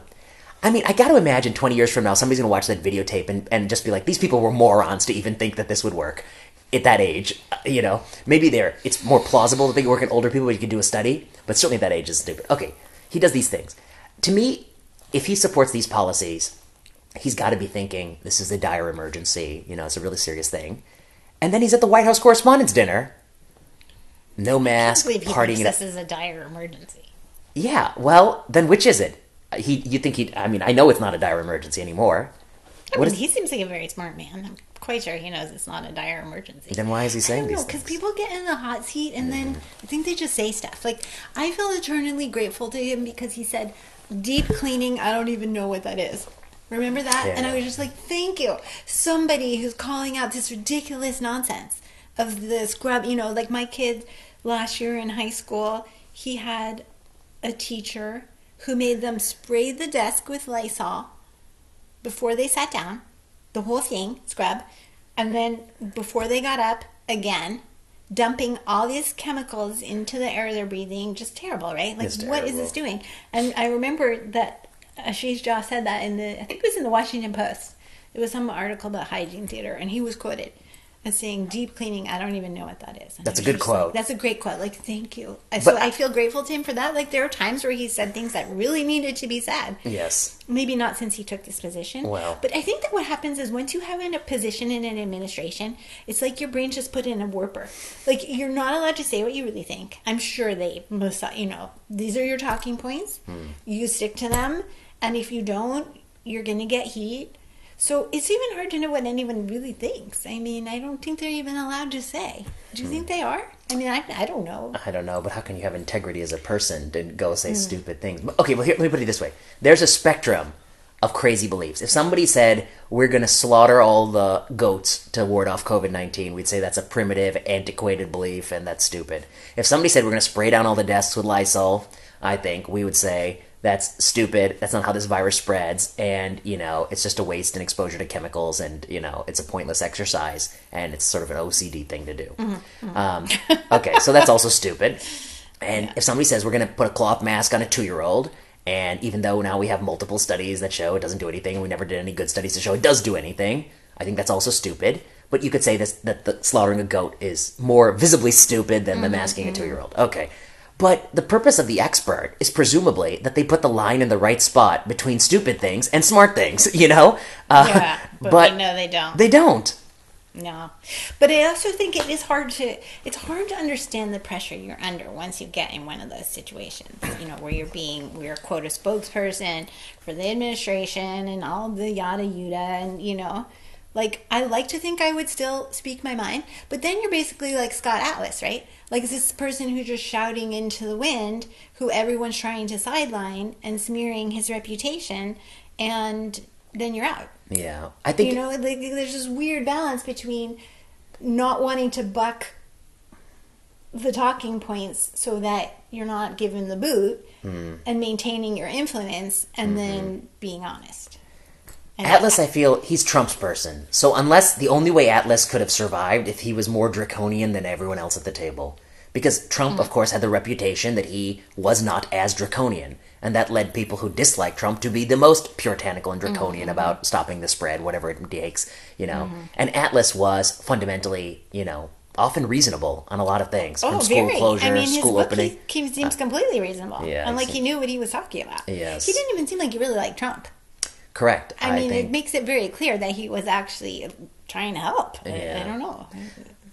I mean, I got to imagine 20 years from now, somebody's going to watch that videotape and, and just be like, these people were morons to even think that this would work at that age. Uh, You know, maybe they're, it's more plausible that they work in older people, but you can do a study, but certainly that age is stupid. Okay, he does these things. To me, if he supports these policies, he's got to be thinking, this is a dire emergency, you know, it's a really serious thing. And then he's at the White House Correspondents' Dinner. No I mask, he partying thinks this is a dire emergency. Yeah, well, then which is it? He, you think he? I mean, I know it's not a dire emergency anymore. I What mean, is- he seems like a very smart man. Quite sure he knows it's not a dire emergency. Then why is he saying I don't know, because people get in the hot seat and then mm-hmm. I think they just say stuff. Like, I feel eternally grateful to him because he said, deep cleaning, I don't even know what that is. Remember that? Yeah. And I was just like, thank you. Somebody who's calling out this ridiculous nonsense of the scrub. You know, like my kid last year in high school, he had a teacher who made them spray the desk with Lysol before they sat down, the whole thing, scrub, and then before they got up, again, dumping all these chemicals into the air they're breathing. Just terrible, right? Like, It's what is this doing? And I remember that Ashish Jha said that in the, I think it was in the Washington Post. It was some article about hygiene theater, and he was quoted as saying, "Deep cleaning, I don't even know what that is." And That's a good just like- quote. that's a great quote. Like, thank you. And so I feel grateful to him for that. Like, there are times where he said things that really needed to be said. Yes. Maybe not since he took this position. Well. but I think that what happens is once you have a position in an administration, it's like your brain just put in a warper. Like you're not allowed to say what you really think. I'm sure they most, you know, these are your talking points. Hmm. You stick to them, and if you don't, you're gonna get heat. So it's even hard to know what anyone really thinks. I mean, I don't think they're even allowed to say. Do you Hmm. think they are? I mean, I, I don't know. I don't know, but how can you have integrity as a person to go say stupid things? Okay, well, here, let me put it this way: there's a spectrum of crazy beliefs. If somebody said we're going to slaughter all the goats to ward off COVID nineteen, we'd say that's a primitive, antiquated belief, and that's stupid. If somebody said we're going to spray down all the desks with Lysol, I think we would say that's stupid. That's not how this virus spreads, and you know it's just a waste and exposure to chemicals, and you know it's a pointless exercise, and it's sort of an OCD thing to do. Mm-hmm, mm-hmm. Um, okay, so that's also stupid. And if somebody says we're going to put a cloth mask on a two year old, and even though now we have multiple studies that show it doesn't do anything, we never did any good studies to show it does do anything, I think that's also stupid. But you could say this that the slaughtering a goat is more visibly stupid than the mm-hmm, masking a two year old. Okay. But the purpose of the expert is presumably that they put the line in the right spot between stupid things and smart things, you know? Uh, Yeah, but we know they don't. They don't. No, but I also think it is hard to it's hard to understand the pressure you're under once you get in one of those situations. You know, where you're being we're quote a spokesperson for the administration and all the yada yada, and you know, like I like to think I would still speak my mind, but then you're basically like Scott Atlas, right? Like this person who's just shouting into the wind, who everyone's trying to sideline and smearing his reputation, and then you're out Yeah. I think you know like there's this weird balance between not wanting to buck the talking points so that you're not given the boot Hmm. and maintaining your influence and Mm-hmm. then being honest and Atlas, I feel he's Trump's person. So unless the only way Atlas could have survived if he was more draconian than everyone else at the table, Because Trump, of hmm. course, had the reputation that he was not as draconian. And that led people who disliked Trump to be the most puritanical and mm-hmm, draconian mm-hmm. about stopping the spread, whatever it takes, you know. Mm-hmm. And Atlas was fundamentally, you know, often reasonable on a lot of things. Oh, school very. closure, I mean, his school book opening. he, he seems uh, completely reasonable. yeah, and like he he knew what he was talking about. Yes. he didn't even seem like he really liked Trump. Correct. I, mean, think it makes it very clear that he was actually trying to help. I- I, don't know.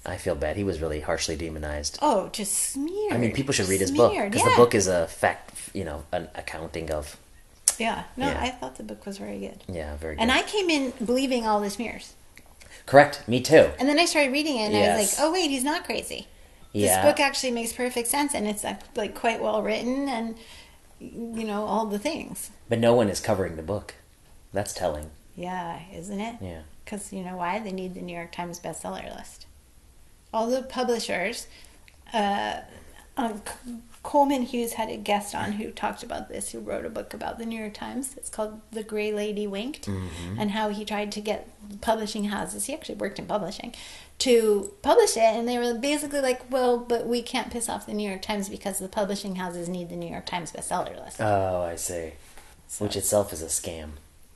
I feel bad. He was really harshly demonized. Oh, just smeared. I mean, people should read his book because yeah. the book is a fact, you know, an accounting of. Yeah, no, Yeah. I thought the book was very good. Yeah, very good. And I came in believing all the smears. Correct. Me too. And then I started reading it and I was like, oh, wait, he's not crazy. Yeah. This book actually makes perfect sense and it's like quite well written and, you know, all the things. But no one is covering the book. That's telling. Yeah, isn't it? Yeah. Because you know why? They need the New York Times bestseller list. All the publishers, uh, um, Coleman Hughes had a guest on who talked about this, who wrote a book about the New York Times. It's called The Gray Lady Winked, Mm-hmm. and how he tried to get publishing houses, he actually worked in publishing, to publish it. And they were basically like, well, but we can't piss off the New York Times because the publishing houses need the New York Times bestseller list. Oh, I see. Which itself is a scam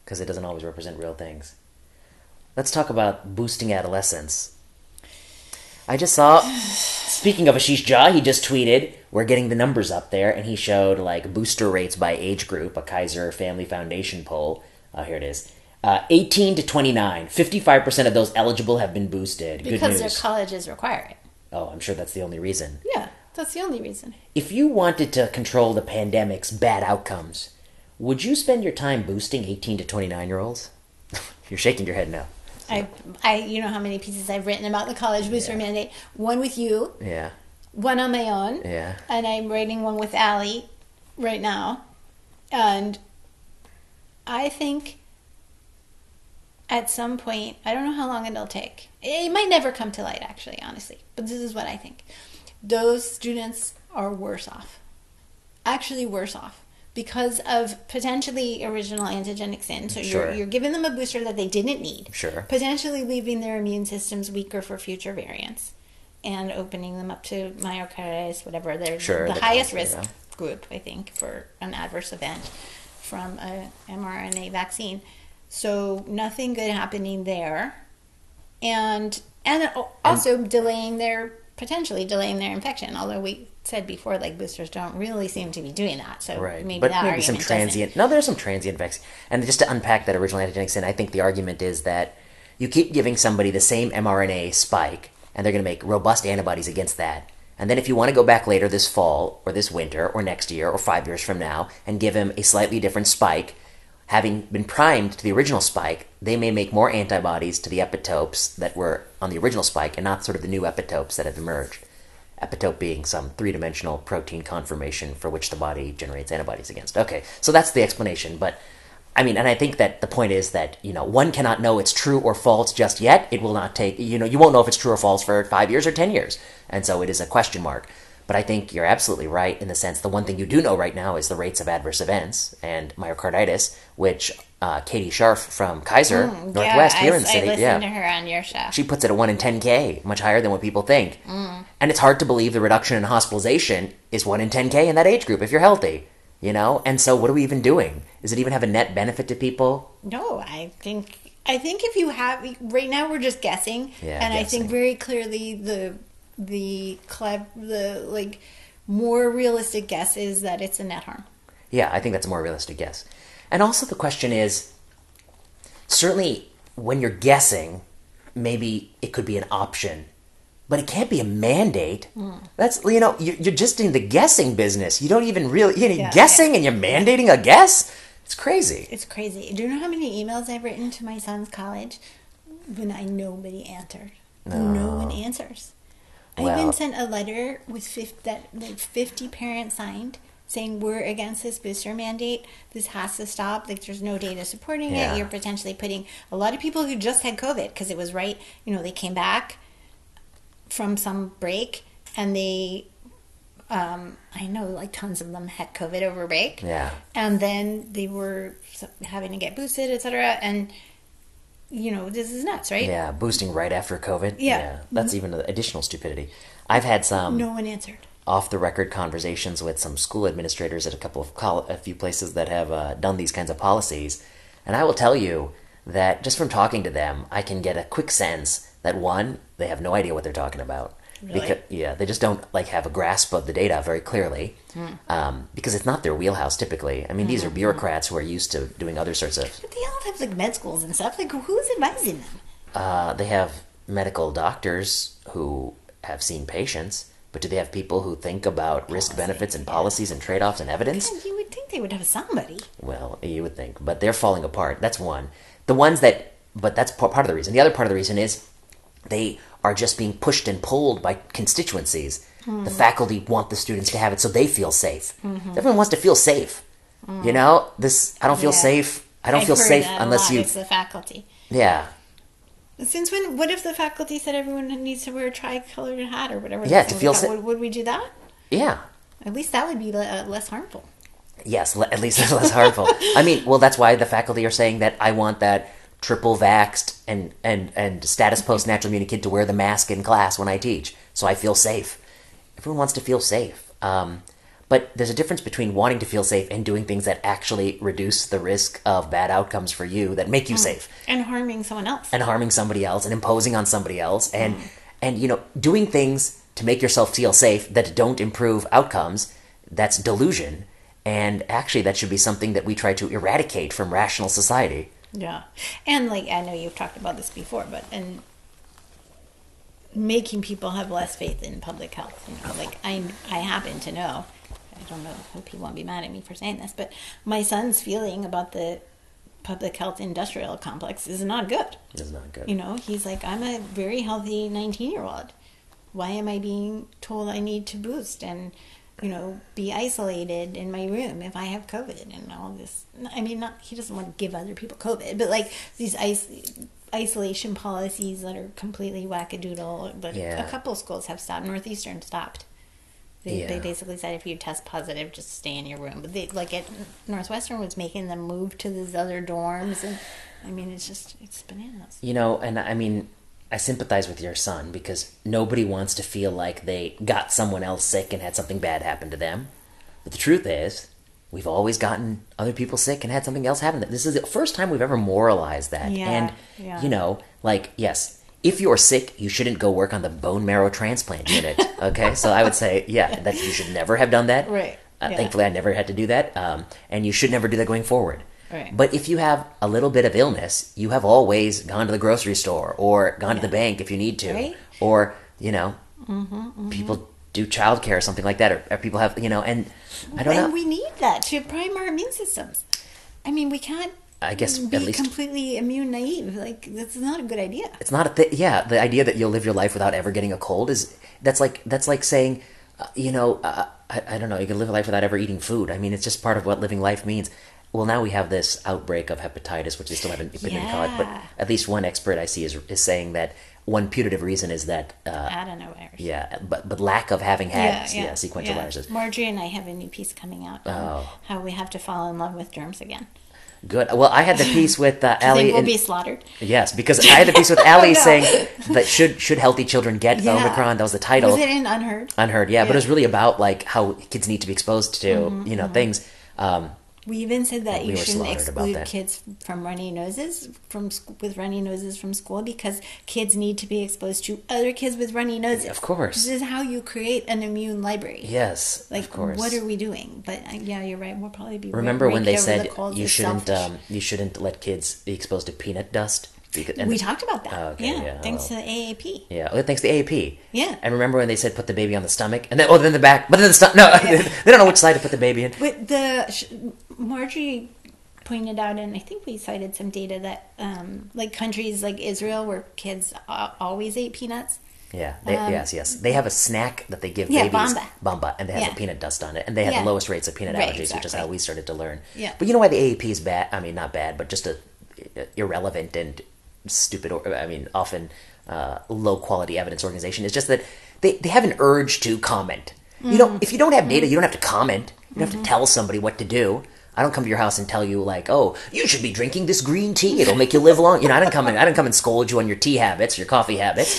because it doesn't always represent real things. Let's talk about boosting adolescence. I just saw. Speaking of Ashish Jha, he just tweeted, "We're getting the numbers up there," and he showed like booster rates by age group, a Kaiser Family Foundation poll. Uh, here it is. Uh, 18 to 29, 55% of those eligible have been boosted. Good because their colleges require it. oh, I'm sure that's the only reason. Yeah, that's the only reason. If you wanted to control the pandemic's bad outcomes, would you spend your time boosting 18 to 29 year olds? You're shaking your head no. I, I, you know how many pieces I've written about the college booster Yeah. mandate. One with you, Yeah, one on my own, yeah. and I'm writing one with Allie right now. And I think at some point, I don't know how long it'll take. It might never come to light, actually, honestly. But this is what I think. Those students are worse off. Actually, worse off because of potentially original antigenic sin. So Sure. you're, you're giving them a booster that they didn't need. Sure. Potentially leaving their immune systems weaker for future variants and opening them up to myocarditis, whatever. They're Sure, the the highest risk yeah. group, I think, for an adverse event from a mRNA vaccine. So nothing good happening there, and and also delaying their potentially delaying their infection. Although we said before, like boosters don't really seem to be doing that. So Right, maybe but that maybe some argument doesn't. No, there's some transient vaccine. And just to unpack that original antigenic sin, I think the argument is that you keep giving somebody the same mRNA spike, and they're going to make robust antibodies against that. And then if you want to go back later this fall, or this winter, or next year, or five years from now, and give him a slightly different spike, having been primed to the original spike, they may make more antibodies to the epitopes that were on the original spike, and not sort of the new epitopes that have emerged epitope being some three dimensional protein conformation for which the body generates antibodies against. Okay, so that's the explanation. But I mean, and I think that the point is that, you know, one cannot know it's true or false just yet. It will not take, you know, you won't know if it's true or false for five years or 10 years. And so it is a question mark. But I think you're absolutely right in the sense the one thing you do know right now is the rates of adverse events and myocarditis, which uh, Katie Sharff from Kaiser Northwest yeah, here I, in the city, listened yeah, to her on your show. she puts it at 1 in 10K, much higher than what people think. And it's hard to believe the reduction in hospitalization is 1 in 10K in that age group if you're healthy. You know? And so what are we even doing? Does it even have a net benefit to people? No, I think I think if you have right now we're just guessing, Yeah, and I think very clearly the the clev the like more realistic guess is that it's a net harm. Yeah, I think that's a more realistic guess. And also the question is certainly when you're guessing, maybe it could be an option, but it can't be a mandate. Mm. That's you know you- you're just in the guessing business. You don't even really you're Yeah, guessing and you're mandating a guess. It's crazy. It's crazy. Do you know how many emails I've written to my son's college when I nobody answered? No one answers. I Well- even sent a letter with 50, that like fifty parents signed saying we're against this booster mandate. This has to stop. Like there's no data supporting Yeah. it. You're potentially putting a lot of people who just had COVID because it was right. You know they came back from some break and they. Um, I know like tons of them had COVID over break Yeah. and then they were having to get boosted, etc. And you know, this is nuts, right? Yeah, boosting right after COVID. Yeah. that's even additional stupidity. I've had some No one answered. off the record conversations with some school administrators at a couple of col- a few places that have uh, done these kinds of policies, and I will tell you that just from talking to them, I can get a quick sense that one, they have no idea what they're talking about. Really? Because yeah, they just don't like have a grasp of the data very clearly, um, because it's not their wheelhouse typically. I mean, these are bureaucrats who are used to doing other sorts of. But they all have like med schools and stuff. Like, who's advising them? Uh, they have medical doctors who have seen patients, but do they have people who think about risk benefits and policies and trade offs and evidence? God, you would think they would have somebody. Well, you would think, but they're falling apart. That's one. The ones that, but that's part of the reason. The other part of the reason is they are just being pushed and pulled by constituencies. The faculty want the students to have it so they feel safe. Everyone wants to feel safe. You know, this I don't feel Yeah. safe. I don't I've feel safe unless lot. you. It's the faculty. Yeah, Since when? What if the faculty said everyone needs to wear a tricolored hat or whatever? Yeah, to feel was sa- called? would, would we do that? yeah. At least that would be le- uh, less harmful. Yes, le- at least it's less harmful. I mean, well, that's why the faculty are saying that I want that triple vaxxed and and and status post natural immunity kid to wear the mask in class when I teach, so I feel safe. Everyone wants to feel safe, um, but there's a difference between wanting to feel safe and doing things that actually reduce the risk of bad outcomes for you that make you safe. And harming someone else. and harming somebody else and imposing on somebody else. And Mm. and you know doing things to make yourself feel safe that don't improve outcomes that's delusion. And actually that should be something that we try to eradicate from rational society Yeah, and like I know you've talked about this before, but and making people have less faith in public health. You know, like I I happen to know. I don't know. Hope he won't be mad at me for saying this, but my son's feeling about the public health industrial complex is not good. it's not good You know, he's like, I'm a very healthy 19 year old. Why am I being told I need to boost and, you know, be isolated in my room if I have COVID and all this? I mean, not he doesn't want to give other people COVID, but like these is- isolation policies that are completely wackadoodle. But Yeah. a couple schools have stopped. Northeastern stopped. They, they basically said if you test positive, just stay in your room. But they like at Northwestern was making them move to these other dorms, and I mean it's just it's bananas. you know and i mean i sympathize with your son because nobody wants to feel like they got someone else sick and had something bad happen to them but the truth is we've always gotten other people sick and had something else happen to them. this is the first time we've ever moralized that Yeah, and yeah. you know like yes if you're sick you shouldn't go work on the bone marrow transplant unit okay so i would say yeah that you should never have done that Right, uh, yeah. thankfully i never had to do that um, and you should never do that going forward Right. but if you have a little bit of illness, you have always gone to the grocery store or gone to the bank if you need to, Right. or you know, Mm-hmm, people do childcare or something like that, or, or people have you know, and I don't and know. we need that to prime our immune systems. I mean, we can't. I guess be at least- completely immune naive. Like that's not a good idea. it's not a thing. Yeah, the idea that you'll live your life without ever getting a cold is that's like that's like saying, uh, you know, uh, I, I don't know, you can live a life without ever eating food. I mean, it's just part of what living life means. Well, now we have this outbreak of hepatitis, which they still haven't been caught. But at least one expert I see is is saying that one putative reason is that uh, Adenovirus. Yeah, but but lack of having had yeah, sequential yeah. viruses. Marjorie and I have a new piece coming out. on Oh. How we have to fall in love with germs again. Good. Well, I had the piece with uh, I Allie. think we'll in- be slaughtered. yes, because I had the piece with Allie no. saying that should should healthy children get Yeah. Omicron? That was the title. Was it in UnHerd? UnHerd, yeah, but it was really about like how kids need to be exposed to Mm-hmm, you know things. Um, We even said that We you shouldn't exclude kids from runny noses from with runny noses from school because kids need to be exposed to other kids with runny noses. Of course. this is how you create an immune library. yes, Like, of course. what are we doing? But uh, yeah, you're right. We'll probably be. Remember when they said the you shouldn't um, you shouldn't let kids be exposed to peanut dust? Because, we talked about that. Oh, okay, yeah, yeah, thanks well. to the AAP. Yeah, well, thanks to the AAP. Yeah. And remember when they said put the baby on the stomach, and then oh, then the back, but then the stomach. No, they don't know which side to put the baby in. But the sh- Marjorie pointed out, and I think we cited some data that, um, like countries like Israel, where kids always ate peanuts. Yeah. They, yes, yes. They have a snack that they give Um, Yeah, babies, Bamba. Bamba, and they have Yeah. a peanut dust on it, and they have Yeah. the lowest rates of peanut Right, allergies, which is how we started to learn. Yeah. But you know why the AAP is bad? I mean, not bad, but just a, irrelevant and stupid. Or, I mean, often uh, low quality evidence organization is just that they, they have an urge to comment. You Mm. know, if you don't have data, you don't have to comment. You don't have to tell somebody what to do. I don't come to your house and tell you like, oh, you should be drinking this green tea. It'll make you live long. You know, I didn't come and I didn't come and scold you on your tea habits, your coffee habits.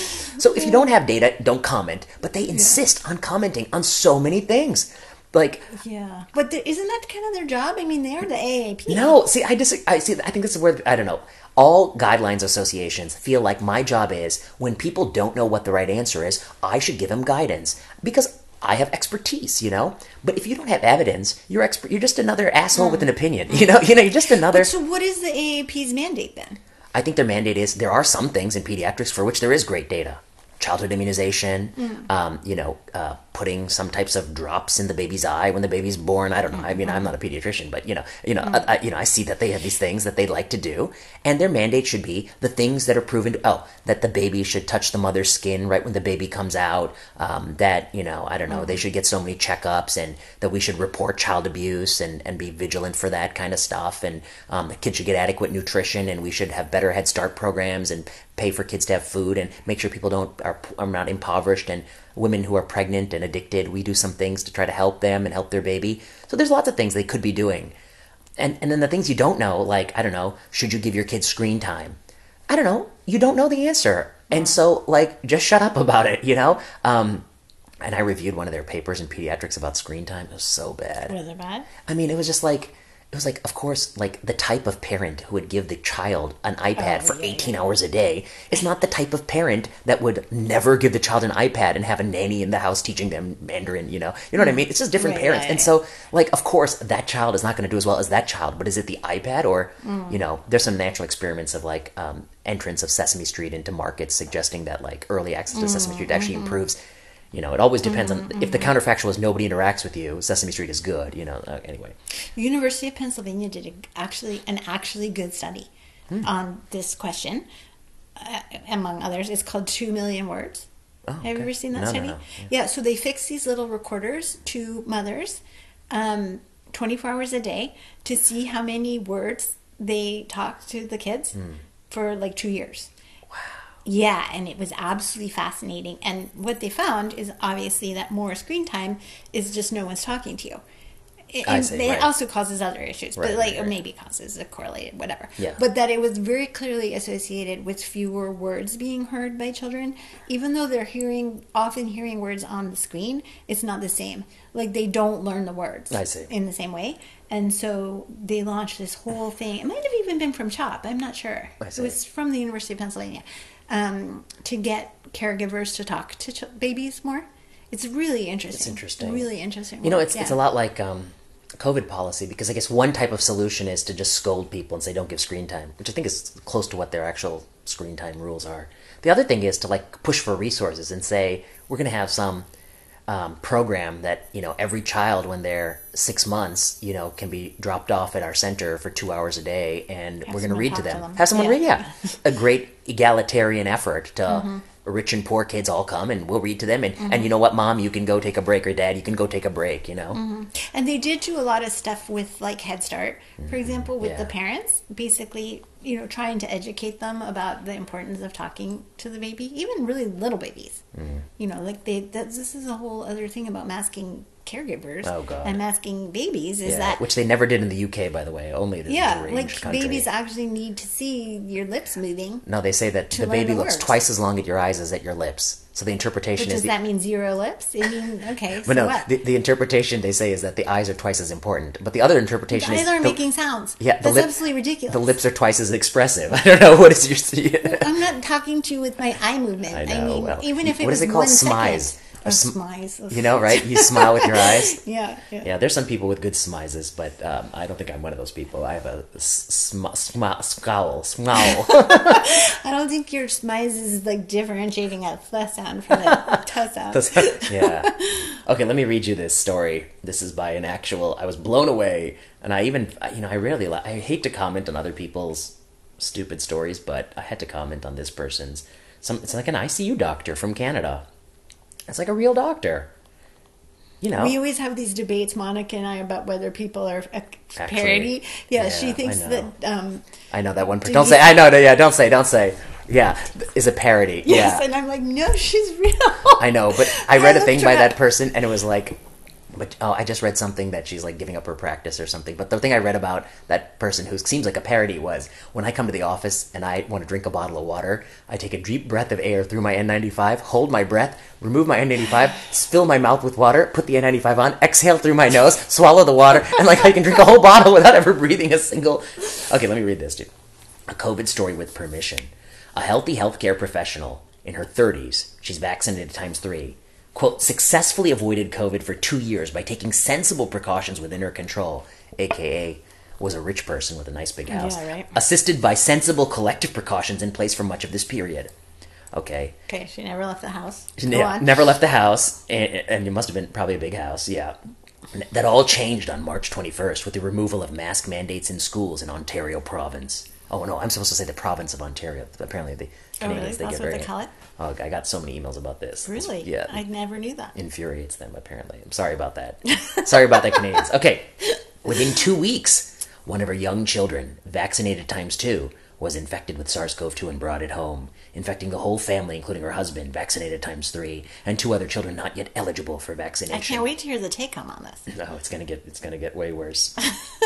So if you don't have data, don't comment. But they insist on commenting on so many things. Like, Yeah, but th- isn't that kind of their job? I mean, they're the AAP. no, see, I dis- I see. I think this is where I don't know. All guidelines associations feel like my job is when people don't know what the right answer is, I should give them guidance because I have expertise, you know. But if you don't have evidence, you're expert. You're just another asshole with an opinion, you know. You know, you're just another. So, what is the AAP's mandate then? I think their mandate is there are some things in pediatrics for which there is great data. Childhood immunization, um, you know, uh, putting some types of drops in the baby's eye when the baby's born. I don't know. I mean, I'm not a pediatrician, but you know, you know, I, I, you know, I see that they have these things that they like to do, and their mandate should be the things that are proven. To, oh, that the baby should touch the mother's skin right when the baby comes out. Um, that you know, I don't know, they should get so many checkups, and that we should report child abuse and and be vigilant for that kind of stuff, and um, the kids should get adequate nutrition, and we should have better Head Start programs and pay for kids to have food and make sure people don't are, are not impoverished and women who are pregnant and addicted we do some things to try to help them and help their baby. So there's lots of things they could be doing. And and then the things you don't know like i don't know should you give your kids screen time? I don't know. You don't know the answer. And so like just shut up about it you know? Um and i reviewed one of their papers in pediatrics about screen time. It was so bad. Was it bad? I mean, it was just like it was like, of course, like the type of parent who would give the child an iPad Oh, for yeah, 18 hours a day is not the type of parent that would never give the child an iPad and have a nanny in the house teaching them Mandarin. You know, you know what I mean? It's just different Right, parents, yeah, and yeah. so like, of course, that child is not going to do as well as that child. But is it the iPad or Mm. you know? There's some natural experiments of like um, entrance of Sesame Street into markets, suggesting that like early access to Sesame Street actually Mm-hmm. improves. You know, it always depends on if the counterfactual is nobody interacts with you. Sesame Street is good. You know, uh, anyway. University of Pennsylvania did a, actually an actually good study Hmm. on this question, uh, among others. It's called Two Million Words. Oh, Have you ever seen that No, no, study? no. Yeah. so they fix these little recorders to mothers, um, 24 hours a day, to see how many words they talk to the kids Hmm. for like two years. Yeah, and it was absolutely fascinating. And what they found is obviously that more screen time is just no one's talking to you. It, I and see, it right. also causes other issues, Right, but like right, maybe causes a correlated whatever. Yeah. But that it was very clearly associated with fewer words being heard by children, even though they're hearing often hearing words on the screen. It's not the same. Like they don't learn the words. I see. In the same way, and so they launched this whole thing. It might have even been from CHOP. I'm not sure. I It was from the University of Pennsylvania um, to get caregivers to talk to ch- babies more. It's really interesting. It's interesting. Really interesting. You know, it's it's a lot like um, COVID policy because I guess one type of solution is to just scold people and say don't give screen time, which I think is close to what their actual screen time rules are. The other thing is to like push for resources and say we're going to have some um, program that you know every child when they're six months you know can be dropped off at our center for two hours a day and Have we're going to read to them. them. have someone Yeah. read yeah a great egalitarian effort to Mm-hmm. rich and poor kids all come and we'll read to them and, Mm-hmm. and you know what mom you can go take a break or dad you can go take a break you know And they did do a lot of stuff with like Head Start, for example, with the Mm-hmm. Parents, basically, you know, trying to educate them about the importance of talking to the baby, even really little babies. Mm-hmm. You know, like they that this is a whole other thing about masking caregivers Oh, and masking babies is Yeah, that which they never did in the UK, by the way. Only the yeah, like country. babies actually need to see your lips moving. No, they say that the baby looks words. twice as long at your eyes as at your lips. So the interpretation But is does the, that mean zero lips? I mean, okay, so but no, what? the, the interpretation they say is that the eyes are twice as important. But the other interpretation The is eyes are making sounds. yeah, the that's lip- absolutely ridiculous. the lips are twice as expressive. I don't know what is your. I'm not talking to you with my eye movement. I I, know, mean, well, even if it what was is it called? one second. Smize. Or Or sm- you know, right? You smile with your eyes. Yeah, yeah. Yeah, there's some people with good smizes, but um, I don't think I'm one of those people. I have a sm- sm- scowl, scowl. I don't think your smize is like differentiating a th sound from a t sound. yeah. Okay, let me read you this story. This is by an actual. I was blown away, and I even, you know, I rarely, li- I hate to comment on other people's stupid stories, but I had to comment on this person's. Some, it's like an ICU doctor from Canada. It's like a real doctor. You know, We always have these debates, Monica and I, about whether people are a Actually, parody. Yeah, yeah, she thinks I that. Um, I know that one. Per- Do don't you- say. I know. no, Yeah, don't say. Don't say. Yeah, is a parody. yes, yeah, and I'm like, no, she's real. I know. But I read a thing by that person, and it was like but oh, I just read something that she's like giving up her practice or something. But the thing I read about that person who seems like a parody was when I come to the office and I want to drink a bottle of water, I take a deep breath of air through my N95, hold my breath, remove my N95, fill my mouth with water, put the N95 on, exhale through my nose, swallow the water, and like I can drink a whole bottle without ever breathing a single. Okay, let me read this, dude. A COVID story with permission. A healthy healthcare professional in her 30s, she's vaccinated times three, quote, successfully avoided COVID for two years by taking sensible precautions within her control, aka was a rich person with a nice big house, Yeah, right. assisted by sensible collective precautions in place for much of this period. Okay. Okay, she never left the house. She ne- never left the house, and, and it must have been probably a big house, yeah. That all changed on March 21st with the removal of mask mandates in schools in Ontario province. Oh no, I'm supposed to say the province of Ontario. Apparently, the Oh, really? Canadians they That's get what very. they call it? Oh, I got so many emails about this. It's- Really? yeah. I never knew that. infuriates them apparently. I'm sorry about that. sorry about that, Canadians. Okay, within two weeks, one of her young children, vaccinated times two, was infected with SARS-CoV-2 and brought it home, infecting the whole family, including her husband, vaccinated times three, and two other children not yet eligible for vaccination. I can't wait to hear the take home on this. No, it's gonna get it's gonna get way worse.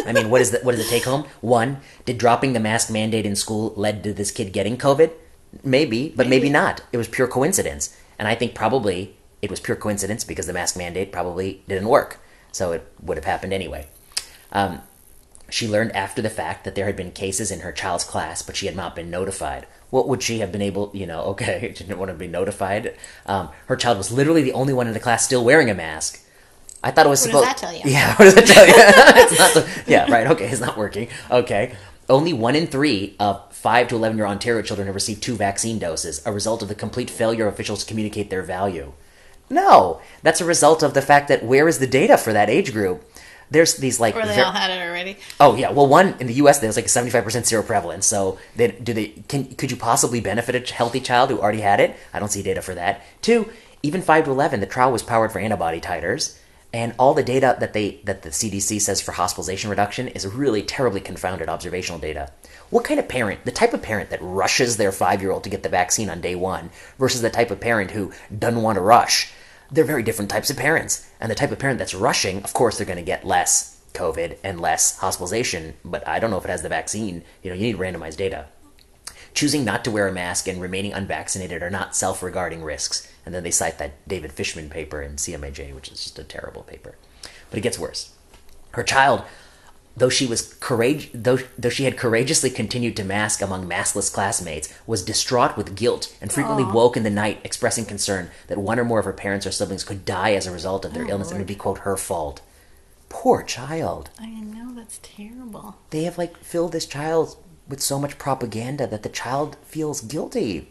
I mean, what is the what is the take home? One, did dropping the mask mandate in school led to this kid getting COVID? Maybe, but maybe, Maybe. not. It was pure coincidence, and I think probably it was pure coincidence because the mask mandate probably didn't work, so it would have happened anyway. Um, she learned after the fact that there had been cases in her child's class, but she had not been notified. What would she have been able, you know, okay, she didn't want to be notified. Um, her child was literally the only one in the class still wearing a mask. I thought it was supposed. What does that tell you? Yeah, what does that tell you? it's not the, yeah, right. Okay, it's not working. Okay, only one in three of five to eleven year Ontario children have received two vaccine doses, a result of the complete failure of officials to communicate their value. No, that's a result of the fact that where is the data for that age group? There's these like Or they ver- all had it already. Oh yeah, well one in the U.S. there's like a seventy five percent seroprevalence. So they, do they can could you possibly benefit a healthy child who already had it? I don't see data for that. Two, even five to eleven, the trial was powered for antibody titers, and all the data that they that the CDC says for hospitalization reduction is really terribly confounded observational data. What kind of parent, the type of parent that rushes their five year old to get the vaccine on day one versus the type of parent who doesn't want to rush? they're very different types of parents. And the type of parent that's rushing, of course, they're going to get less COVID and less hospitalization. But I don't know if it has the vaccine. You know, you need randomized data. Choosing not to wear a mask and remaining unvaccinated are not self regarding risks. And then they cite that David Fisman paper in CMAJ, which is just a terrible paper. But it gets worse. Her child, though she was courage, though though she had courageously continued to mask among maskless classmates, was distraught with guilt and frequently woke in the night, expressing concern that one or more of her parents or siblings could die as a result of their Oh, illness and Lord. would be quote her fault. Poor child. I know that's terrible. They have like filled this child with so much propaganda that the child feels guilty.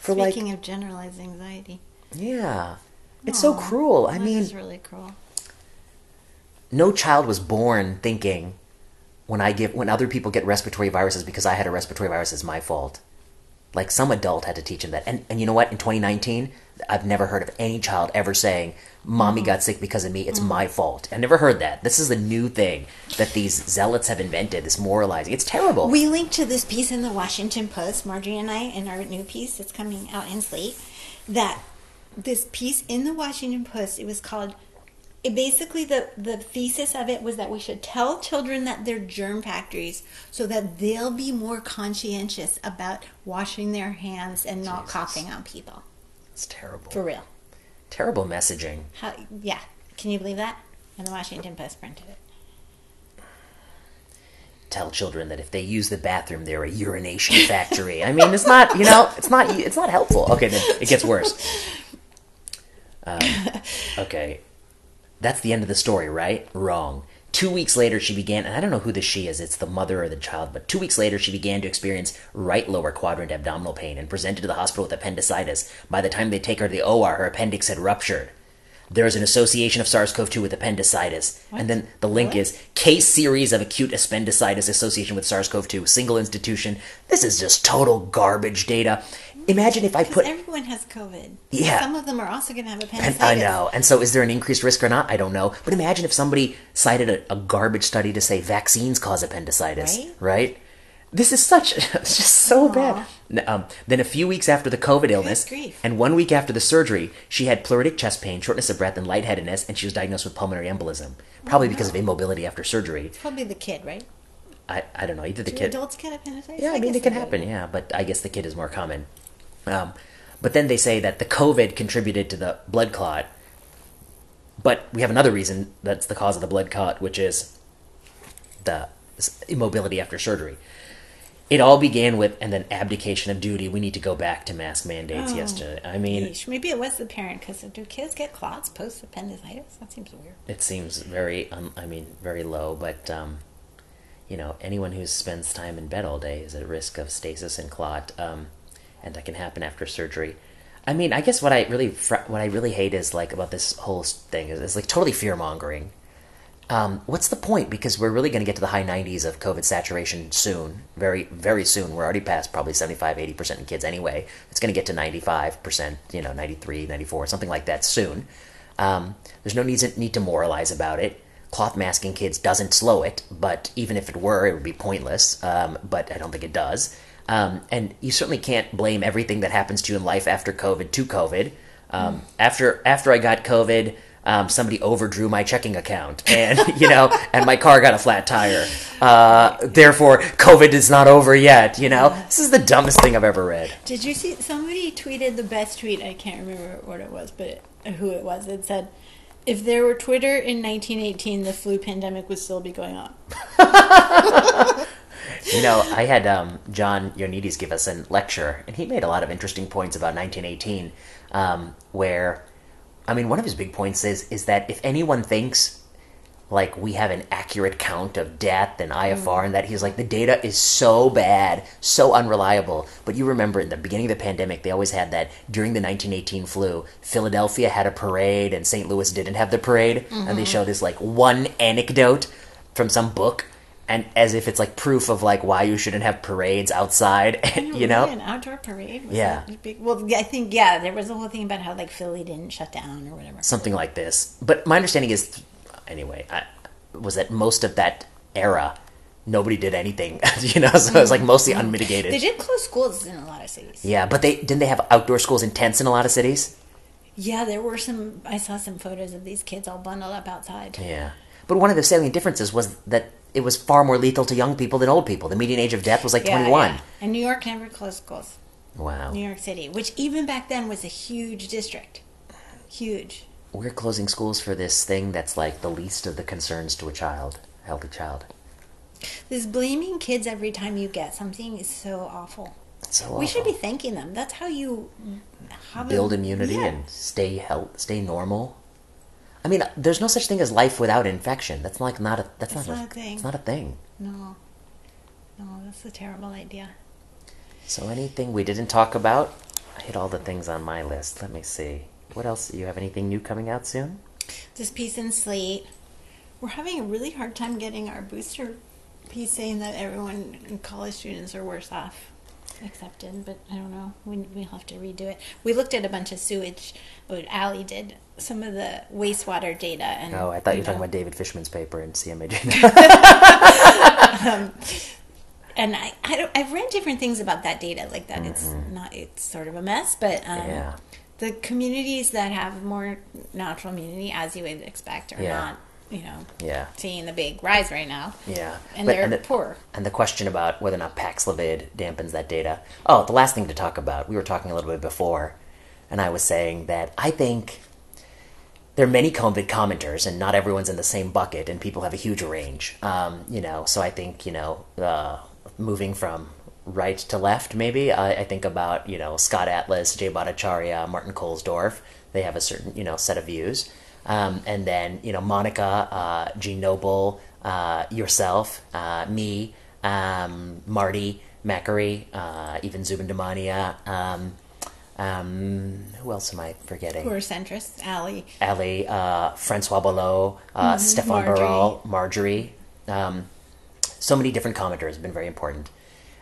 For like Speaking of generalized anxiety, yeah. It's so cruel. I mean, is really cruel. no child was born thinking when I give when other people get respiratory viruses because I had a respiratory virus is my fault. Like some adult had to teach him that. And and you know what? In 2019, I've never heard of any child ever saying, "Mommy got sick because of me. It's my mm-hmm. fault." I never heard that. This is a new thing that these zealots have invented. This moralizing. It's terrible. We linked to this piece in the Washington Post, Marjorie and I, in our new piece that's coming out in Slate. That this piece in the Washington Post, it was called. It basically the the thesis of it was that we should tell children that they're germ factories, so that they'll be more conscientious about washing their hands and not Jesus. coughing on people. it's terrible. For real. terrible messaging. How? Yeah. Can you believe that? And the Washington Post printed it. tell children that if they use the bathroom, they're a urination factory. I mean, it's not, you know, it's not, it's not helpful. Okay, then it gets worse. Um, okay, that's the end of the story, right? Wrong. Two weeks later, she began, and I don't know who the she is, it's the mother or the child, but two weeks later, she began to experience right lower quadrant abdominal pain and presented to the hospital with appendicitis. By the time they take her to the OR, her appendix had ruptured. There is an association of SARS CoV 2 with appendicitis. And then the link What? is case series of acute appendicitis association with SARS CoV 2, single institution. This is just total garbage data. Imagine if I put. everyone has COVID. Yeah. Some of them are also going to have And appendicitis. I know. And so, is there an increased risk or not? I don't know. But imagine if somebody cited a, a garbage study to say vaccines cause appendicitis, Right. right? This is such, it's just so bad. Um, then a few weeks after the COVID illness, grief. and one week after the surgery, she had pleuritic chest pain, shortness of breath, and lightheadedness, and she was diagnosed with pulmonary embolism, probably because of immobility after surgery. Probably the kid, right? I, I don't know, either the Do kid. adults get appendicitis? Yeah, I, mean, it can happen, yeah, but I guess the kid is more common. Um, but then they say that the COVID contributed to the blood clot, but we have another reason that's the cause of the blood clot, which is the immobility after surgery. It all began with and then abdication of duty. We need to go back to mask mandates Oh. yesterday. I mean, Yeesh. Maybe it was the parent because do kids get clots post appendicitis? That seems weird. it seems very, um, I mean, very low, but um, you know, anyone who spends time in bed all day is at risk of stasis and clot, um, and that can happen after surgery. I mean, I guess what I really, what I really hate is like about this whole thing is, is like totally fear mongering. Um, what's the point? Because we're really going to get to the high 90s of COVID saturation soon, very, very soon. We're already past probably 75, 80% in kids anyway. It's going to get to 95%, you know, 93, 94, something like that soon. Um, there's no need to, need to moralize about it. Cloth masking kids doesn't slow it, but even if it were, it would be pointless. Um, but I don't think it does. Um, and you certainly can't blame everything that happens to you in life after COVID to COVID. Um, After after I got COVID, um, somebody overdrew my checking account, and you know, and my car got a flat tire. Uh, therefore, COVID is not over yet. You know, this is the dumbest thing I've ever read. Did you see somebody tweeted the best tweet? I can't remember what it was, but who it was. It said, "If there were Twitter in 1918, the flu pandemic would still be going on." You know, I had um, John Ioannidis give us a lecture, and he made a lot of interesting points about 1918. Um, where, I mean, one of his big points is is that if anyone thinks like we have an accurate count of death and IFR and that he's like the data is so bad, so unreliable. But you remember in the beginning of the pandemic, they always had that during the 1918 flu, Philadelphia had a parade and St. Louis didn't have the parade, and they show this like one anecdote from some book. And as if it's like proof of like why you shouldn't have parades outside, you know? An outdoor parade. Yeah. big? Well, I think yeah, there was a whole thing about how like Philly didn't shut down or whatever. something like this. But my understanding is, anyway, I, was that most of that era, nobody did anything, you know. So it was like mm-hmm. mostly unmitigated. They did close schools in a lot of cities. yeah, but they didn't they have outdoor schools in tents in a lot of cities. Yeah, there were some. I saw some photos of these kids all bundled up outside. Yeah, but one of the salient differences was that it was far more lethal to young people than old people. The median age of death was like Yeah, twenty one. yeah. And New York never closed schools. Wow, New York City, which even back then was a huge district, huge. we're closing schools for this thing that's like the least of the concerns to a child, healthy child. This blaming kids every time you get something is so awful. So We should be thanking them. That's how you have a- build immunity Yeah. and stay health, stay normal. I mean, there's no such thing as life without infection. That's like not a that's, not, not a thing. It's not a thing. No, no, that's a terrible idea. So anything we didn't talk about, I hit all the things on my list. Let me see. What else? Do You have anything new coming out soon? This piece in Slate, we're having a really hard time getting our booster piece saying that everyone, college students, are worse off accepted, but I don't know. We, we'll have to redo it. We looked at a bunch of sewage. What Allie did some of the wastewater data, and Oh, I thought you were talking about David Fisman's paper in CMAJ. And I, I I've read different things about that data, like that it's not, it's sort of a mess, but um, Mm-hmm. Yeah. the communities that have more natural immunity, as you would expect, are Yeah. not, you know, yeah, seeing the big rise right now. yeah. And But- they're the, poor. And the question about whether or not Paxlovid dampens that data. Oh, the last thing to talk about. We were talking a little bit before, and I was saying that I think there are many COVID commenters, and not everyone's in the same bucket, and people have a huge range. Um, you know, so I think you know, uh, moving from right to left, maybe I, I think about you know Scott Atlas, Jay Bhattacharya, Martin Kulldorff. They have a certain you know set of views, um, and then you know Monica, uh, Jeanne Noble, uh, yourself, uh, me, um, Marty, Makary, uh, even Zubin Damania. Um, um, who else am I forgetting? Poor centrists, Allie. Ali, uh, Francois Balloux, uh, Stefan Margery. Baral, Margery. Um, so many different commenters have been very important.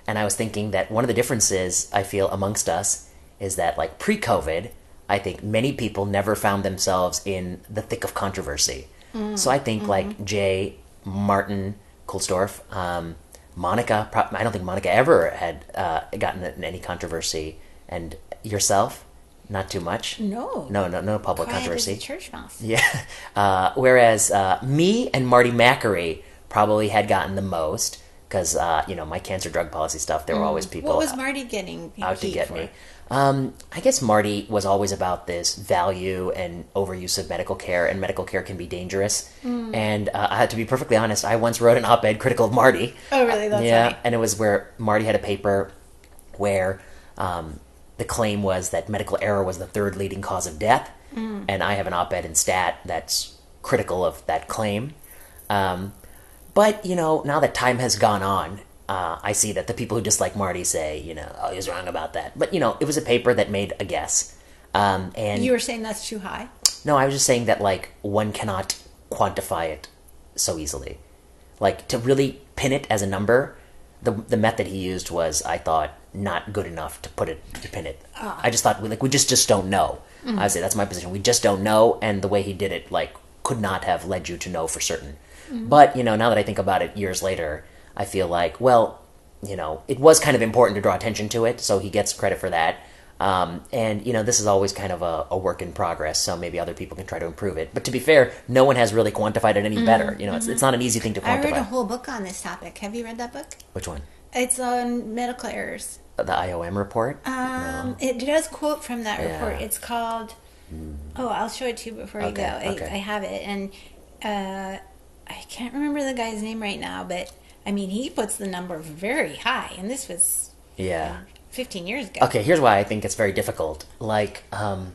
And I was thinking that one of the differences I feel amongst us is that, like pre COVID, I think many people never found themselves in the thick of controversy. So I think, like Jay, Martin, Kulldorff, um, Monica, I don't think Monica ever had uh, gotten in any controversy. And yourself, not too much. No. No, no, no public Quiet controversy. church mouse. Yeah. Uh, whereas uh, me and Marty Makary probably had gotten the most because uh, you know my cancer drug policy stuff. There were always people Mm. What was Marty getting out to get for? me. Um, I guess Marty was always about this value and overuse of medical care, and medical care can be dangerous. Mm. And uh, I had to be perfectly honest. I once wrote an op-ed critical of Marty. Oh, really? That's yeah, funny. and it was where Marty had a paper where um, the claim was that medical error was the third leading cause of death, Mm. and I have an op-ed in Stat that's critical of that claim. Um, but you know, now that time has gone on, uh, I see that the people who dislike Marty say, you know, oh, he was wrong about that. But you know, it was a paper that made a guess. Um, and You were saying that's too high. no, I was just saying that like one cannot quantify it so easily. Like to really pin it as a number, the the method he used was I thought not good enough to put it to pin it. I just thought like we just just don't know. I would say that's my position. We just don't know, and the way he did it like could not have led you to know for certain. But you know, now that I think about it years later, I feel like well, you know, it was kind of important to draw attention to it, so he gets credit for that. Um, and you know, this is always kind of a, a work in progress, so maybe other people can try to improve it. But to be fair, no one has really quantified it any better. You know, it's, it's not an easy thing to I quantify. read a whole book on this topic. Have you read that book? Which one? It's on medical errors. The IOM report? Um, It does quote from that Yeah. report. It's called. Oh, I'll show it to you before you go. I, okay. I have it, and uh, I can't remember the guy's name right now, but I mean, he puts the number very high, and this was yeah. 15 years ago. Okay, here's why I think it's very difficult. Like, um,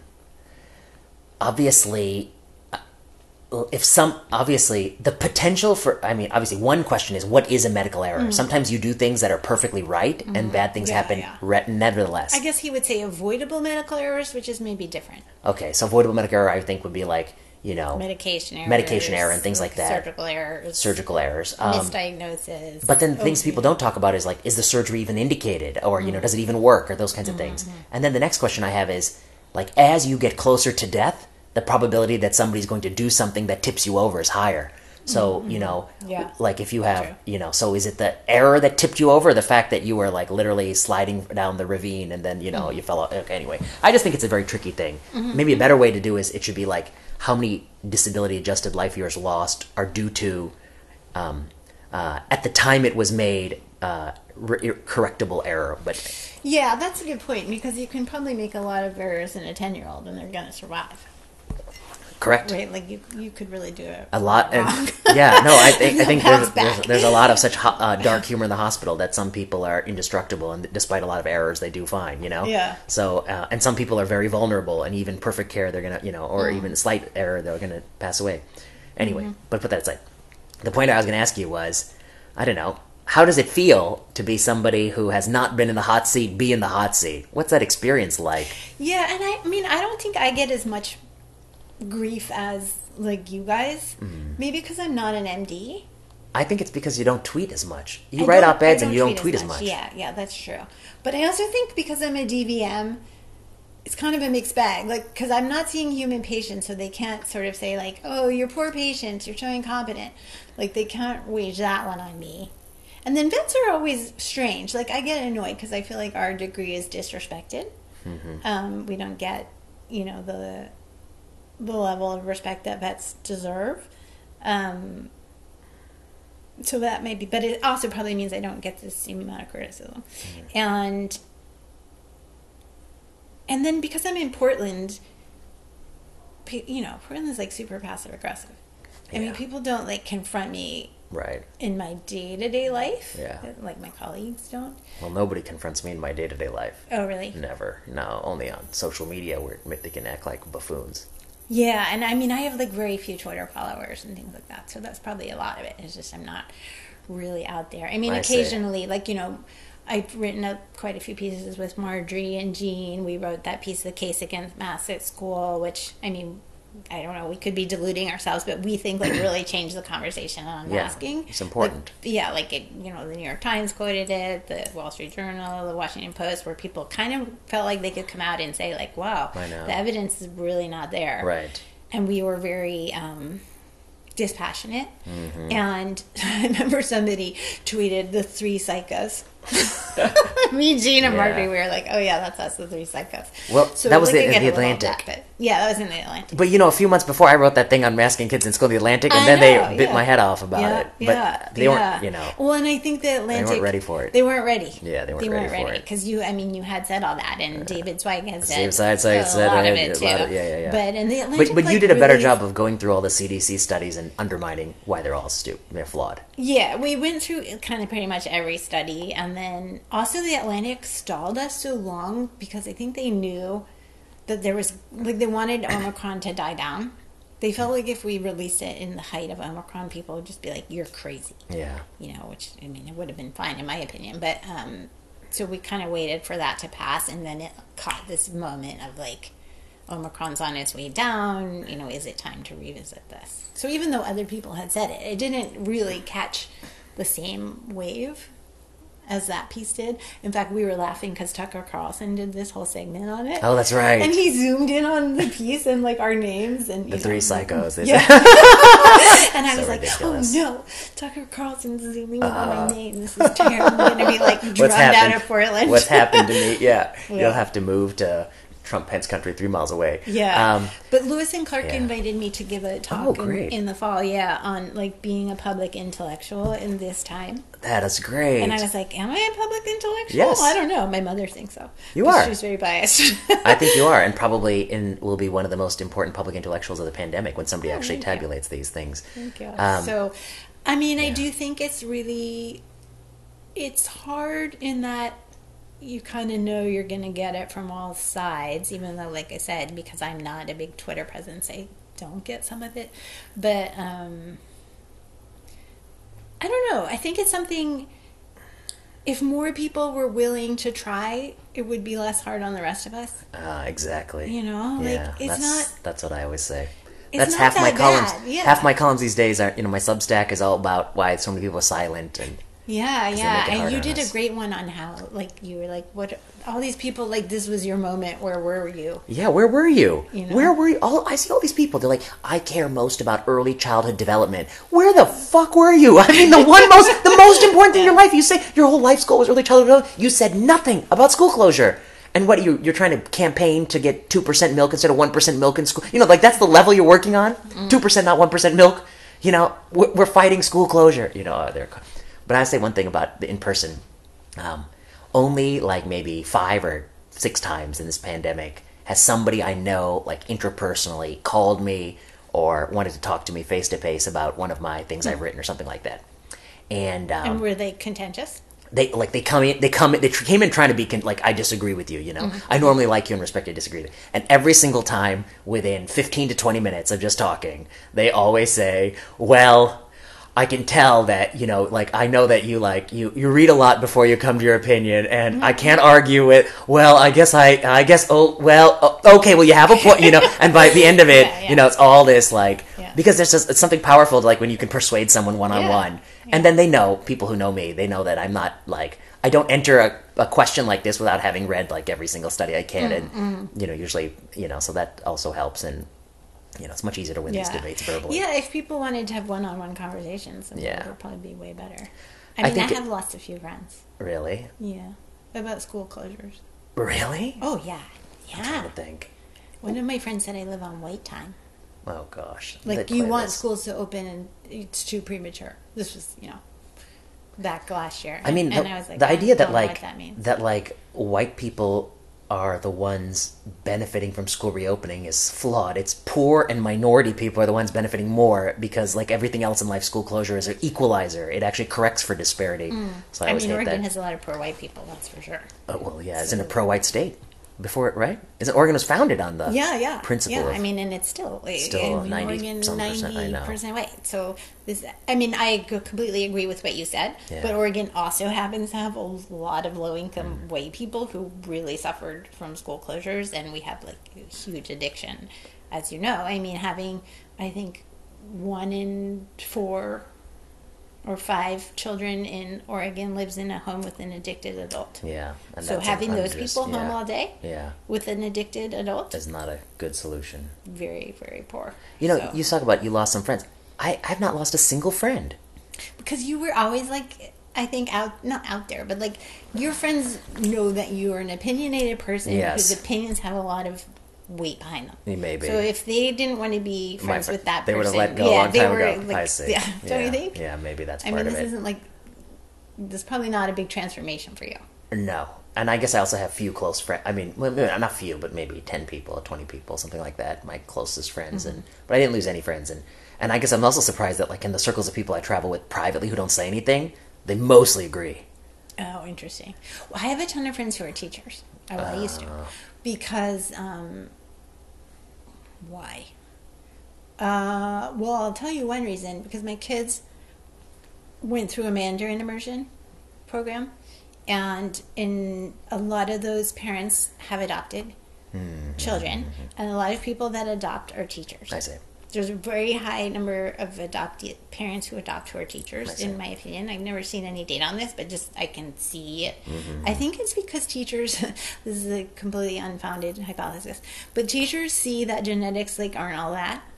obviously, uh, if some, obviously, the potential for, I mean, obviously, one question is what is a medical error? Sometimes you do things that are perfectly right and bad things Mm-hmm. Yeah, happen yeah. re- nevertheless. I guess he would say avoidable medical errors, which is maybe different. okay, so avoidable medical error, I think, would be like, you know, Medication errors, Medication error and things like that. Surgical errors, surgical errors. Um, misdiagnosis. But then the things Oh, people don't talk about is like, is the surgery even indicated, or you know, mm-hmm. does it even work, or those kinds of things. Mm-hmm. And then the next question I have is, like, as you get closer to death, the probability that somebody's going to do something that tips you over is higher. So mm-hmm. you know, Yeah. like if you have, True. you know, so is it the error that tipped you over, the fact that you were like literally sliding down the ravine and then you know you fell? Off? Okay, anyway, I just think it's a very tricky thing. Maybe a better way to do is it should be like how many disability adjusted life years lost are due to um, uh, at the time it was made uh, re- correctable error, but Yeah, that's a good point because you can probably make a lot of errors in a 10 year old and they're going to survive. Correct. Right? Like you, you could really do it. A lot, and, yeah. No, I think I think there's, there's there's a lot of such ho- uh, dark humor in the hospital that some people are indestructible, and despite a lot of errors, they do fine. You know. Yeah. So, uh, and some people are very vulnerable, and even perfect care, they're gonna, you know, or even slight error, they're gonna pass away. Anyway, Mm-hmm. but put that aside. The point I was gonna ask you was, I don't know. How does it feel to be somebody who has not been in the hot seat, be in the hot seat? What's that experience like? yeah, and I, I mean, I don't think I get as much grief as like you guys. Mm-hmm. Maybe because I'm not an MD. I think it's because you don't tweet as much. You I write op eds and you don't tweet as much. Yeah, yeah, that's true. But I also think because I'm a DVM, it's kind of a mixed bag. Like, because I'm not seeing human patients, so they can't sort of say like, "Oh, you're poor patients. You're so incompetent." Like, they can't wage that one on me. And then vets are always strange. Like, I get annoyed because I feel like our degree is disrespected. Mm-hmm. Um, we don't get, you know, the the level of respect that vets deserve. Um, so that may be, but it also probably means I don't get the same amount of criticism. And and then because I'm in Portland, you know, Portland's like super passive aggressive. I mean, people don't like confront me Right. in my day to day life. Yeah. Like my colleagues don't. Well, nobody confronts me in my day to day life. Oh, really? Never. No, only on social media where they can act like buffoons. Yeah, and I mean, I have like very few Twitter followers and things like that, so that's probably a lot of it. It's just I'm not really out there. I mean, I see. occasionally, like you know, I've written up quite a few pieces with Margery and Jeanne. We wrote that piece of the case against mass at school, which I mean, I don't know, we could be deluding ourselves, but we think like really changed the conversation on Yeah, masking. it's important. Like, yeah, like it, you know, the New York Times quoted it, the Wall Street Journal, the Washington Post, where people kind of felt like they could come out and say like, "Wow, the evidence is really not there." Right. and we were very um, dispassionate. Mm-hmm. And I remember somebody tweeted the three psychos. Me, Jeanne, and Yeah. Marty, we were like, "Oh yeah, that's us, the three psychos." Well, so that was in the- I get the a little of Atlantic. yeah, that was in the Atlantic. But you know, a few months before, I wrote that thing on masking kids in school, in the Atlantic, and I then know, they bit yeah. my head off about yeah, it. But yeah, they weren't, you know. Well, and I think the Atlantic they weren't ready for it. They weren't ready. Yeah, they weren't ready for it. because you. I mean, you had said all that, and David Zweig has said David Zweig said- a lot of it, too. of- yeah, yeah, yeah. But in the Atlantic, But, but you like, did a better really- job of going through all the CDC studies and undermining why they're all stupid. They're flawed. Yeah, we went through kind of pretty much every study, and then also the Atlantic stalled us so long because I think they knew that there was like they wanted Omicron to die down. They felt like if we released it in the height of Omicron, people would just be like, "You're crazy," Yeah. you know. Which I mean, it would have been fine in my opinion, but um, so we kind of waited for that to pass, and then it caught this moment of like. Omicron's on its way down. You know, is it time to revisit this? So even though other people had said it, it didn't really catch the same wave as that piece did. In fact, we were laughing because Tucker Carlson did this whole segment on it. Oh, that's right. And he zoomed in on the piece and like our names and the three know, psychos. Yeah. And I So was like, oh, ridiculous. oh no, Tucker Carlson's zooming in on my uh-huh. name. This is terrible. I'm gonna be like drugged out of Portland. What's happened to me? Yeah. Yeah. You'll have to move to Trump Pence country three miles away. Yeah, Um, but Lewis and Clark yeah. invited me to give a talk Oh, in, in the fall. Yeah, on like being a public intellectual in this time. that is great. And I was like, "Am I a public intellectual? Yes. I don't know. My mother thinks so. You are. She's very biased. I think you are, and probably in will be one of the most important public intellectuals of the pandemic when somebody actually Oh, you. tabulates these things. Thank you. Um, so, I mean, I do think it's really, it's hard in that you kind of know you're going to get it from all sides, even though, like I said, because I'm not a big Twitter presence, I don't get some of it. But, um, I don't know. I think it's something, if more people were willing to try, it would be less hard on the rest of us. Uh, exactly. You know, like, yeah, it's that's, not- That's what I always say. It's That's not half my that columns. bad, yeah. Half my columns these days are, you know, my Substack is all about why so many people are silent, and Yeah, yeah. And you did us. a great one on how, like, you were like, what, all these people, like, this was your moment. Where were you? yeah, where were you? You know? Where were you? All I see all these people. They're like, I care most about early childhood development. Where the fuck were you? I mean, the one most, the most important thing in your life. You say your whole life's goal was early childhood development. You said nothing about school closure. And what you you're trying to campaign to get two percent milk instead of one percent milk in school? You know, like that's the level you're working on. Mm. Two percent, not one percent milk. You know, we're, we're fighting school closure. You know, they're. But I say one thing about the in person. Um, only like maybe five or six times in this pandemic has somebody I know, like interpersonally, called me or wanted to talk to me face to face about one of my things I've written or something like that. And, um, And were they contentious? they like they come in they come in they tr- came in trying to be con- like I disagree with you you know I normally like you and respect you disagree with you. and every single time within 15 to 20 minutes of just talking they always say well I can tell that you know like I know that you like you you read a lot before you come to your opinion and I can't argue with well I guess I I guess oh well oh, okay well you have a point you know and by the end of it Yeah, yeah. you know it's all this like Yeah. because there's just it's something powerful like when you can persuade someone one on one and then they know people who know me they know that i'm not like i don't enter a, a question like this without having read like every single study i can and Mm-hmm. you know usually you know so that also helps and you know it's much easier to win these debates verbally Yeah, if people wanted to have one-on-one conversations, then Yeah. it would probably be way better. I I mean, I, it- have lost a few friends. really Yeah, about school closures. really Oh yeah, Yeah, i would think One of my friends said I live on wait time. oh gosh Like you want this. schools to open and it's too premature. This was, you know, back last year. i mean and the, I was like, the idea that like that means. that like white people are the ones benefiting from school reopening is flawed. It's poor and minority people are the ones benefiting more because, like everything else in life, school closure is an equalizer. It actually corrects for disparity. Mm. So I, I mean, Oregon that. has a lot of poor white people. That's for sure. Oh, well, yeah, isn't it a pro-white state? Before it, right? Isn't Oregon was founded on the Yeah, yeah. principle? Yeah, I mean, and it's still Still I 90 Oregon some percent, I know. percent white. So this, I mean, I completely agree with what you said. Yeah. But Oregon also happens to have a lot of low income Mm. white people who really suffered from school closures, and we have like a huge addiction, as you know. I mean, having I think one in four or five children in Oregon lives in a home with an addicted adult. yeah, So having those people home all day yeah, with an addicted adult is not a good solution. very very poor You know, So- you talk about you lost some friends. I, I've not lost a single friend. because you were always like I think out not out there, but like your friends know that you are an opinionated person Yes. whose opinions have a lot of weight behind them. Maybe. So if they didn't want to be friends fr- with that person, they would have let go a long they time were ago. like, I see. yeah, don't yeah. you think? Yeah, maybe that's I part mean, of this isn't like this is probably not a big transformation for you. No. And I guess I also have few close friends. I mean, well, not few, but maybe 10 people, 20 people, something like that, my closest friends. Mm-hmm. and But I didn't lose any friends. And, and I guess I'm also surprised that, like, in the circles of people I travel with privately who don't say anything, they mostly agree. Oh, interesting. Well, I have a ton of friends who are teachers. Oh, well, I used to. Oh. Because, um, why? Uh, well, I'll tell you one reason. Because my kids went through a Mandarin immersion program, and in a lot of those parents have adopted children, and a lot of people that adopt are teachers. I see. There's a very high number of adopted parents who adopt who are teachers, in my opinion. I've never seen any data on this, but just I can see it. Mm-hmm. I think it's because teachers, this is a completely unfounded hypothesis, but teachers see that genetics like aren't all that.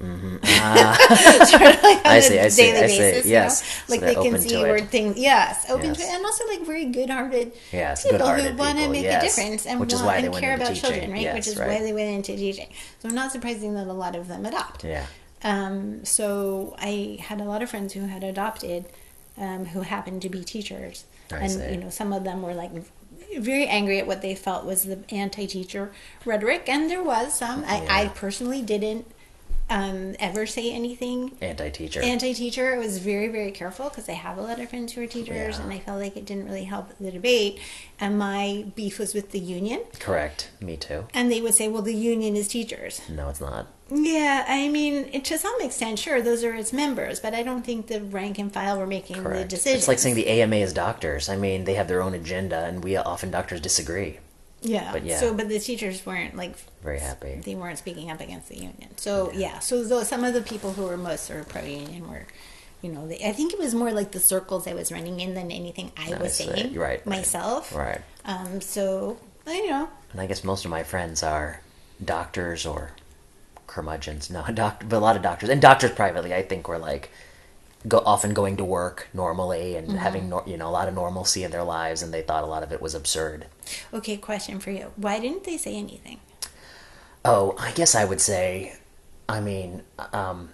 sort of like on Mm-hmm. I a see, I see, daily I see. basis, you Yes. know? Like they're they can see where things, yes, open Yes. to it, and also like very good-hearted Yes, people good-hearted who want to make yes. a difference and Which is want why they and care about teaching. children, right? Yes, Which is right. why they went into teaching. So not surprising that a lot of them adopt. Yeah. Um, so I had a lot of friends who had adopted, um, who happened to be teachers, I and see. you know some of them were like very angry at what they felt was the anti-teacher rhetoric, and there was some. I, I personally didn't um, ever say anything Anti-teacher. anti-teacher. I was very very careful because I have a lot of friends who are teachers, Yeah. and I felt like it didn't really help the debate. And my beef was with the union, Correct. Me too. and they would say, "Well, the union is teachers." No, it's not. Yeah, I mean, it, to some extent, sure, those are its members, but I don't think the rank and file were making the Correct. decisions. It's like saying the AMA is doctors. I mean, they have their own agenda, and we often doctors disagree. Yeah. but yeah. So, but the teachers weren't like Very happy. they weren't speaking up against the union. So yeah, so though some of the people who were most sort of pro union were, you know, they, I think it was more like the circles I was running in than anything I was saying Right, right. myself. Right. Um. So you know, And I guess most of my friends are doctors or curmudgeons. No, doc, but a lot of doctors and doctors privately. I think were like go often going to work normally and having nor, you know a lot of normalcy in their lives, and they thought a lot of it was absurd. okay. Question for you: Why didn't they say anything? Oh, I guess I would say, I mean, um,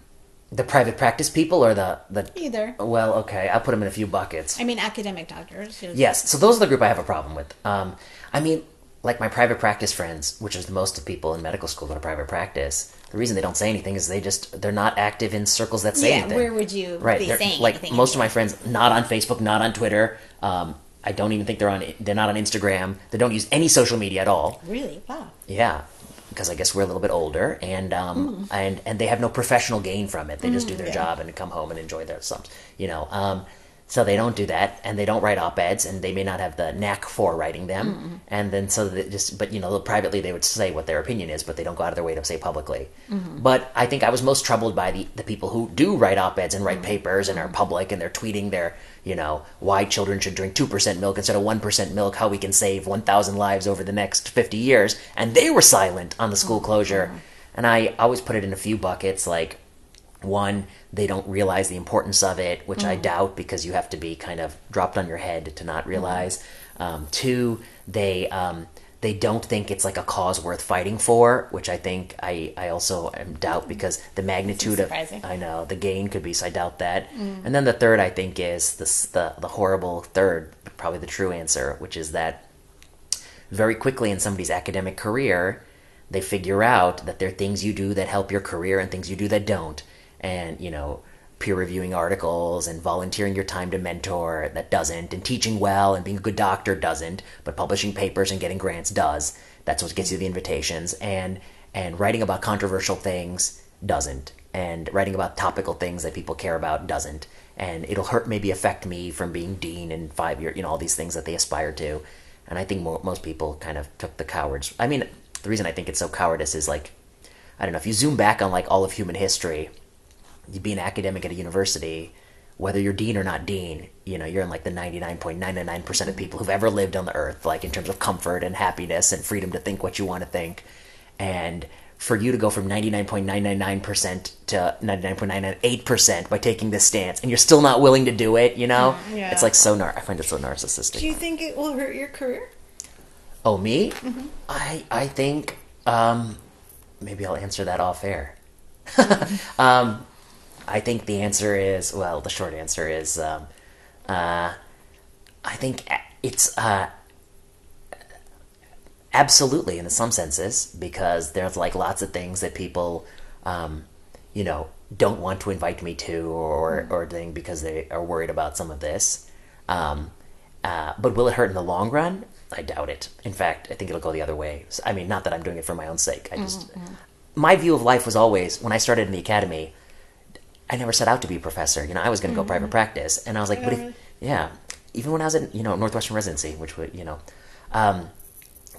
the private practice people or the the. Either. Well, okay, I'll put them in a few buckets. I mean, academic doctors. who- Yes, so those are the group I have a problem with. Um, I mean, like my private practice friends, which is the most of people in medical school go to private practice. The reason they don't say anything is they just they're not active in circles that say Yeah, anything. where would you right? be they're- saying like anything most of my friends, not on Facebook, not on Twitter. Um, I don't even think they're on. They're not on Instagram. They don't use any social media at all. Really? Wow. Yeah, because I guess we're a little bit older, and um, and and they have no professional gain from it. They just do their yeah. job and come home and enjoy their subs. You know, um, so they don't do that, and they don't write op eds, and they may not have the knack for writing them. Mm-hmm. And then so they just, but you know, privately they would say what their opinion is, but they don't go out of their way to say publicly. Mm-hmm. But I think I was most troubled by the the people who do write op eds and write mm-hmm. papers and are public, and they're tweeting their you know, why children should drink 2% milk instead of 1% milk, how we can save 1,000 lives over the next 50 years. And they were silent on the school closure. And I always put it in a few buckets like, one, they don't realize the importance of it, which I doubt because you have to be kind of dropped on your head to not realize. Um, two, they um, they don't think it's like a cause worth fighting for, which I think I, I also doubt because the magnitude of. I know the gain could be. So I doubt that. And then the third, I think, is this the the horrible third, probably the true answer, which is that very quickly in somebody's academic career, they figure out that there are things you do that help your career and things you do that don't. And, you know, peer reviewing articles and volunteering your time to mentor that doesn't, and teaching well and being a good doctor doesn't, but publishing papers and getting grants does. That's what gets you the invitations. And and writing about controversial things doesn't. And writing about topical things that people care about doesn't. And it'll hurt maybe affect me from being dean in five years, you know, all these things that they aspire to. And I think mo- most people kind of took the cowards. I mean, the reason I think it's so cowardice is like, I don't know, if you zoom back on like all of human history, you be an academic at a university, whether you're dean or not dean, you know, you're in like the 99.99% of people who've ever lived on the earth, like in terms of comfort and happiness and freedom to think what you want to think. And for you to go from 99.999% to 99.998% by taking this stance and you're still not willing to do it, you know? Yeah. It's like so nar I find it so narcissistic. Do you think it will hurt your career? Oh, me? Mm-hmm. I I think um, maybe I'll answer that off air. um, I think the answer is well, the short answer is um, uh, I think it's uh, absolutely in some senses because there's like lots of things that people um, you know don't want to invite me to or or thing because they are worried about some of this. Um, uh, but will it hurt in the long run? I doubt it. In fact, I think it'll go the other way. I mean, not that I'm doing it for my own sake. I just my view of life was always when I started in the academy. I never set out to be a professor. You know, I was going to go private practice, and I was like, but if yeah, even when I was in you know Northwestern residency, which would you know, um,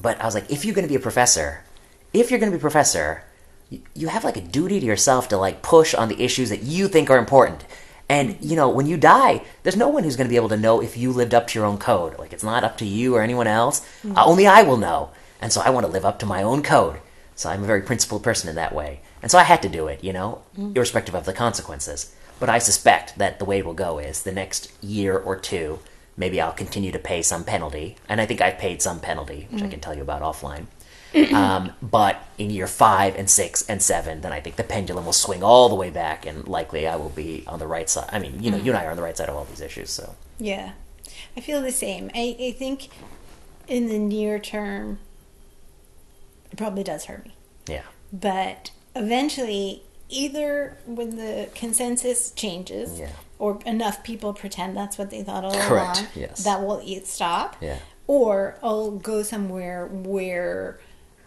but I was like, if you're going to be a professor, if you're going to be a professor, you, you have like a duty to yourself to like push on the issues that you think are important. And you know, when you die, there's no one who's going to be able to know if you lived up to your own code. Like it's not up to you or anyone else. Uh, only I will know. And so I want to live up to my own code. So I'm a very principled person in that way. And so I had to do it, you know, mm. irrespective of the consequences. But I suspect that the way it will go is the next year or two, maybe I'll continue to pay some penalty. And I think I've paid some penalty, which I mm. can tell you about offline. um, but in year five and six and seven, then I think the pendulum will swing all the way back, and likely I will be on the right side. I mean, you know, you and I mm. are on the right side of all these issues. So Yeah, I feel the same. I, I think in the near term, it probably does hurt me. yeah, But eventually, either when the consensus changes, Yeah. or enough people pretend that's what they thought all Correct, along, yes. that will stop. yeah, Or I'll go somewhere where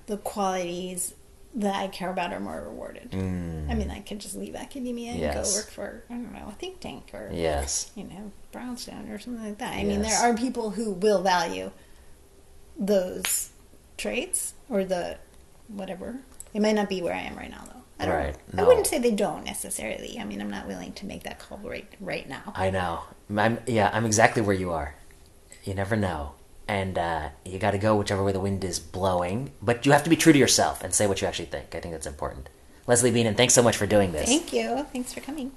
the qualities that I care about are more rewarded. I mean, I could just leave academia and Mm. Yes. go work for I don't know a think tank or yes, you know, Brownstone or something like that. I mean, there are people who will value those traits or the whatever. It might not be where I am right now, though. I don't Right. No. I wouldn't say they don't necessarily. I mean, I'm not willing to make that call right right now. I know. I'm yeah, I'm exactly where you are. You never know, and uh, you got to go whichever way the wind is blowing. But you have to be true to yourself and say what you actually think. I think that's important. Leslie Bienen, thanks so much for doing this. Thank you. Thanks for coming.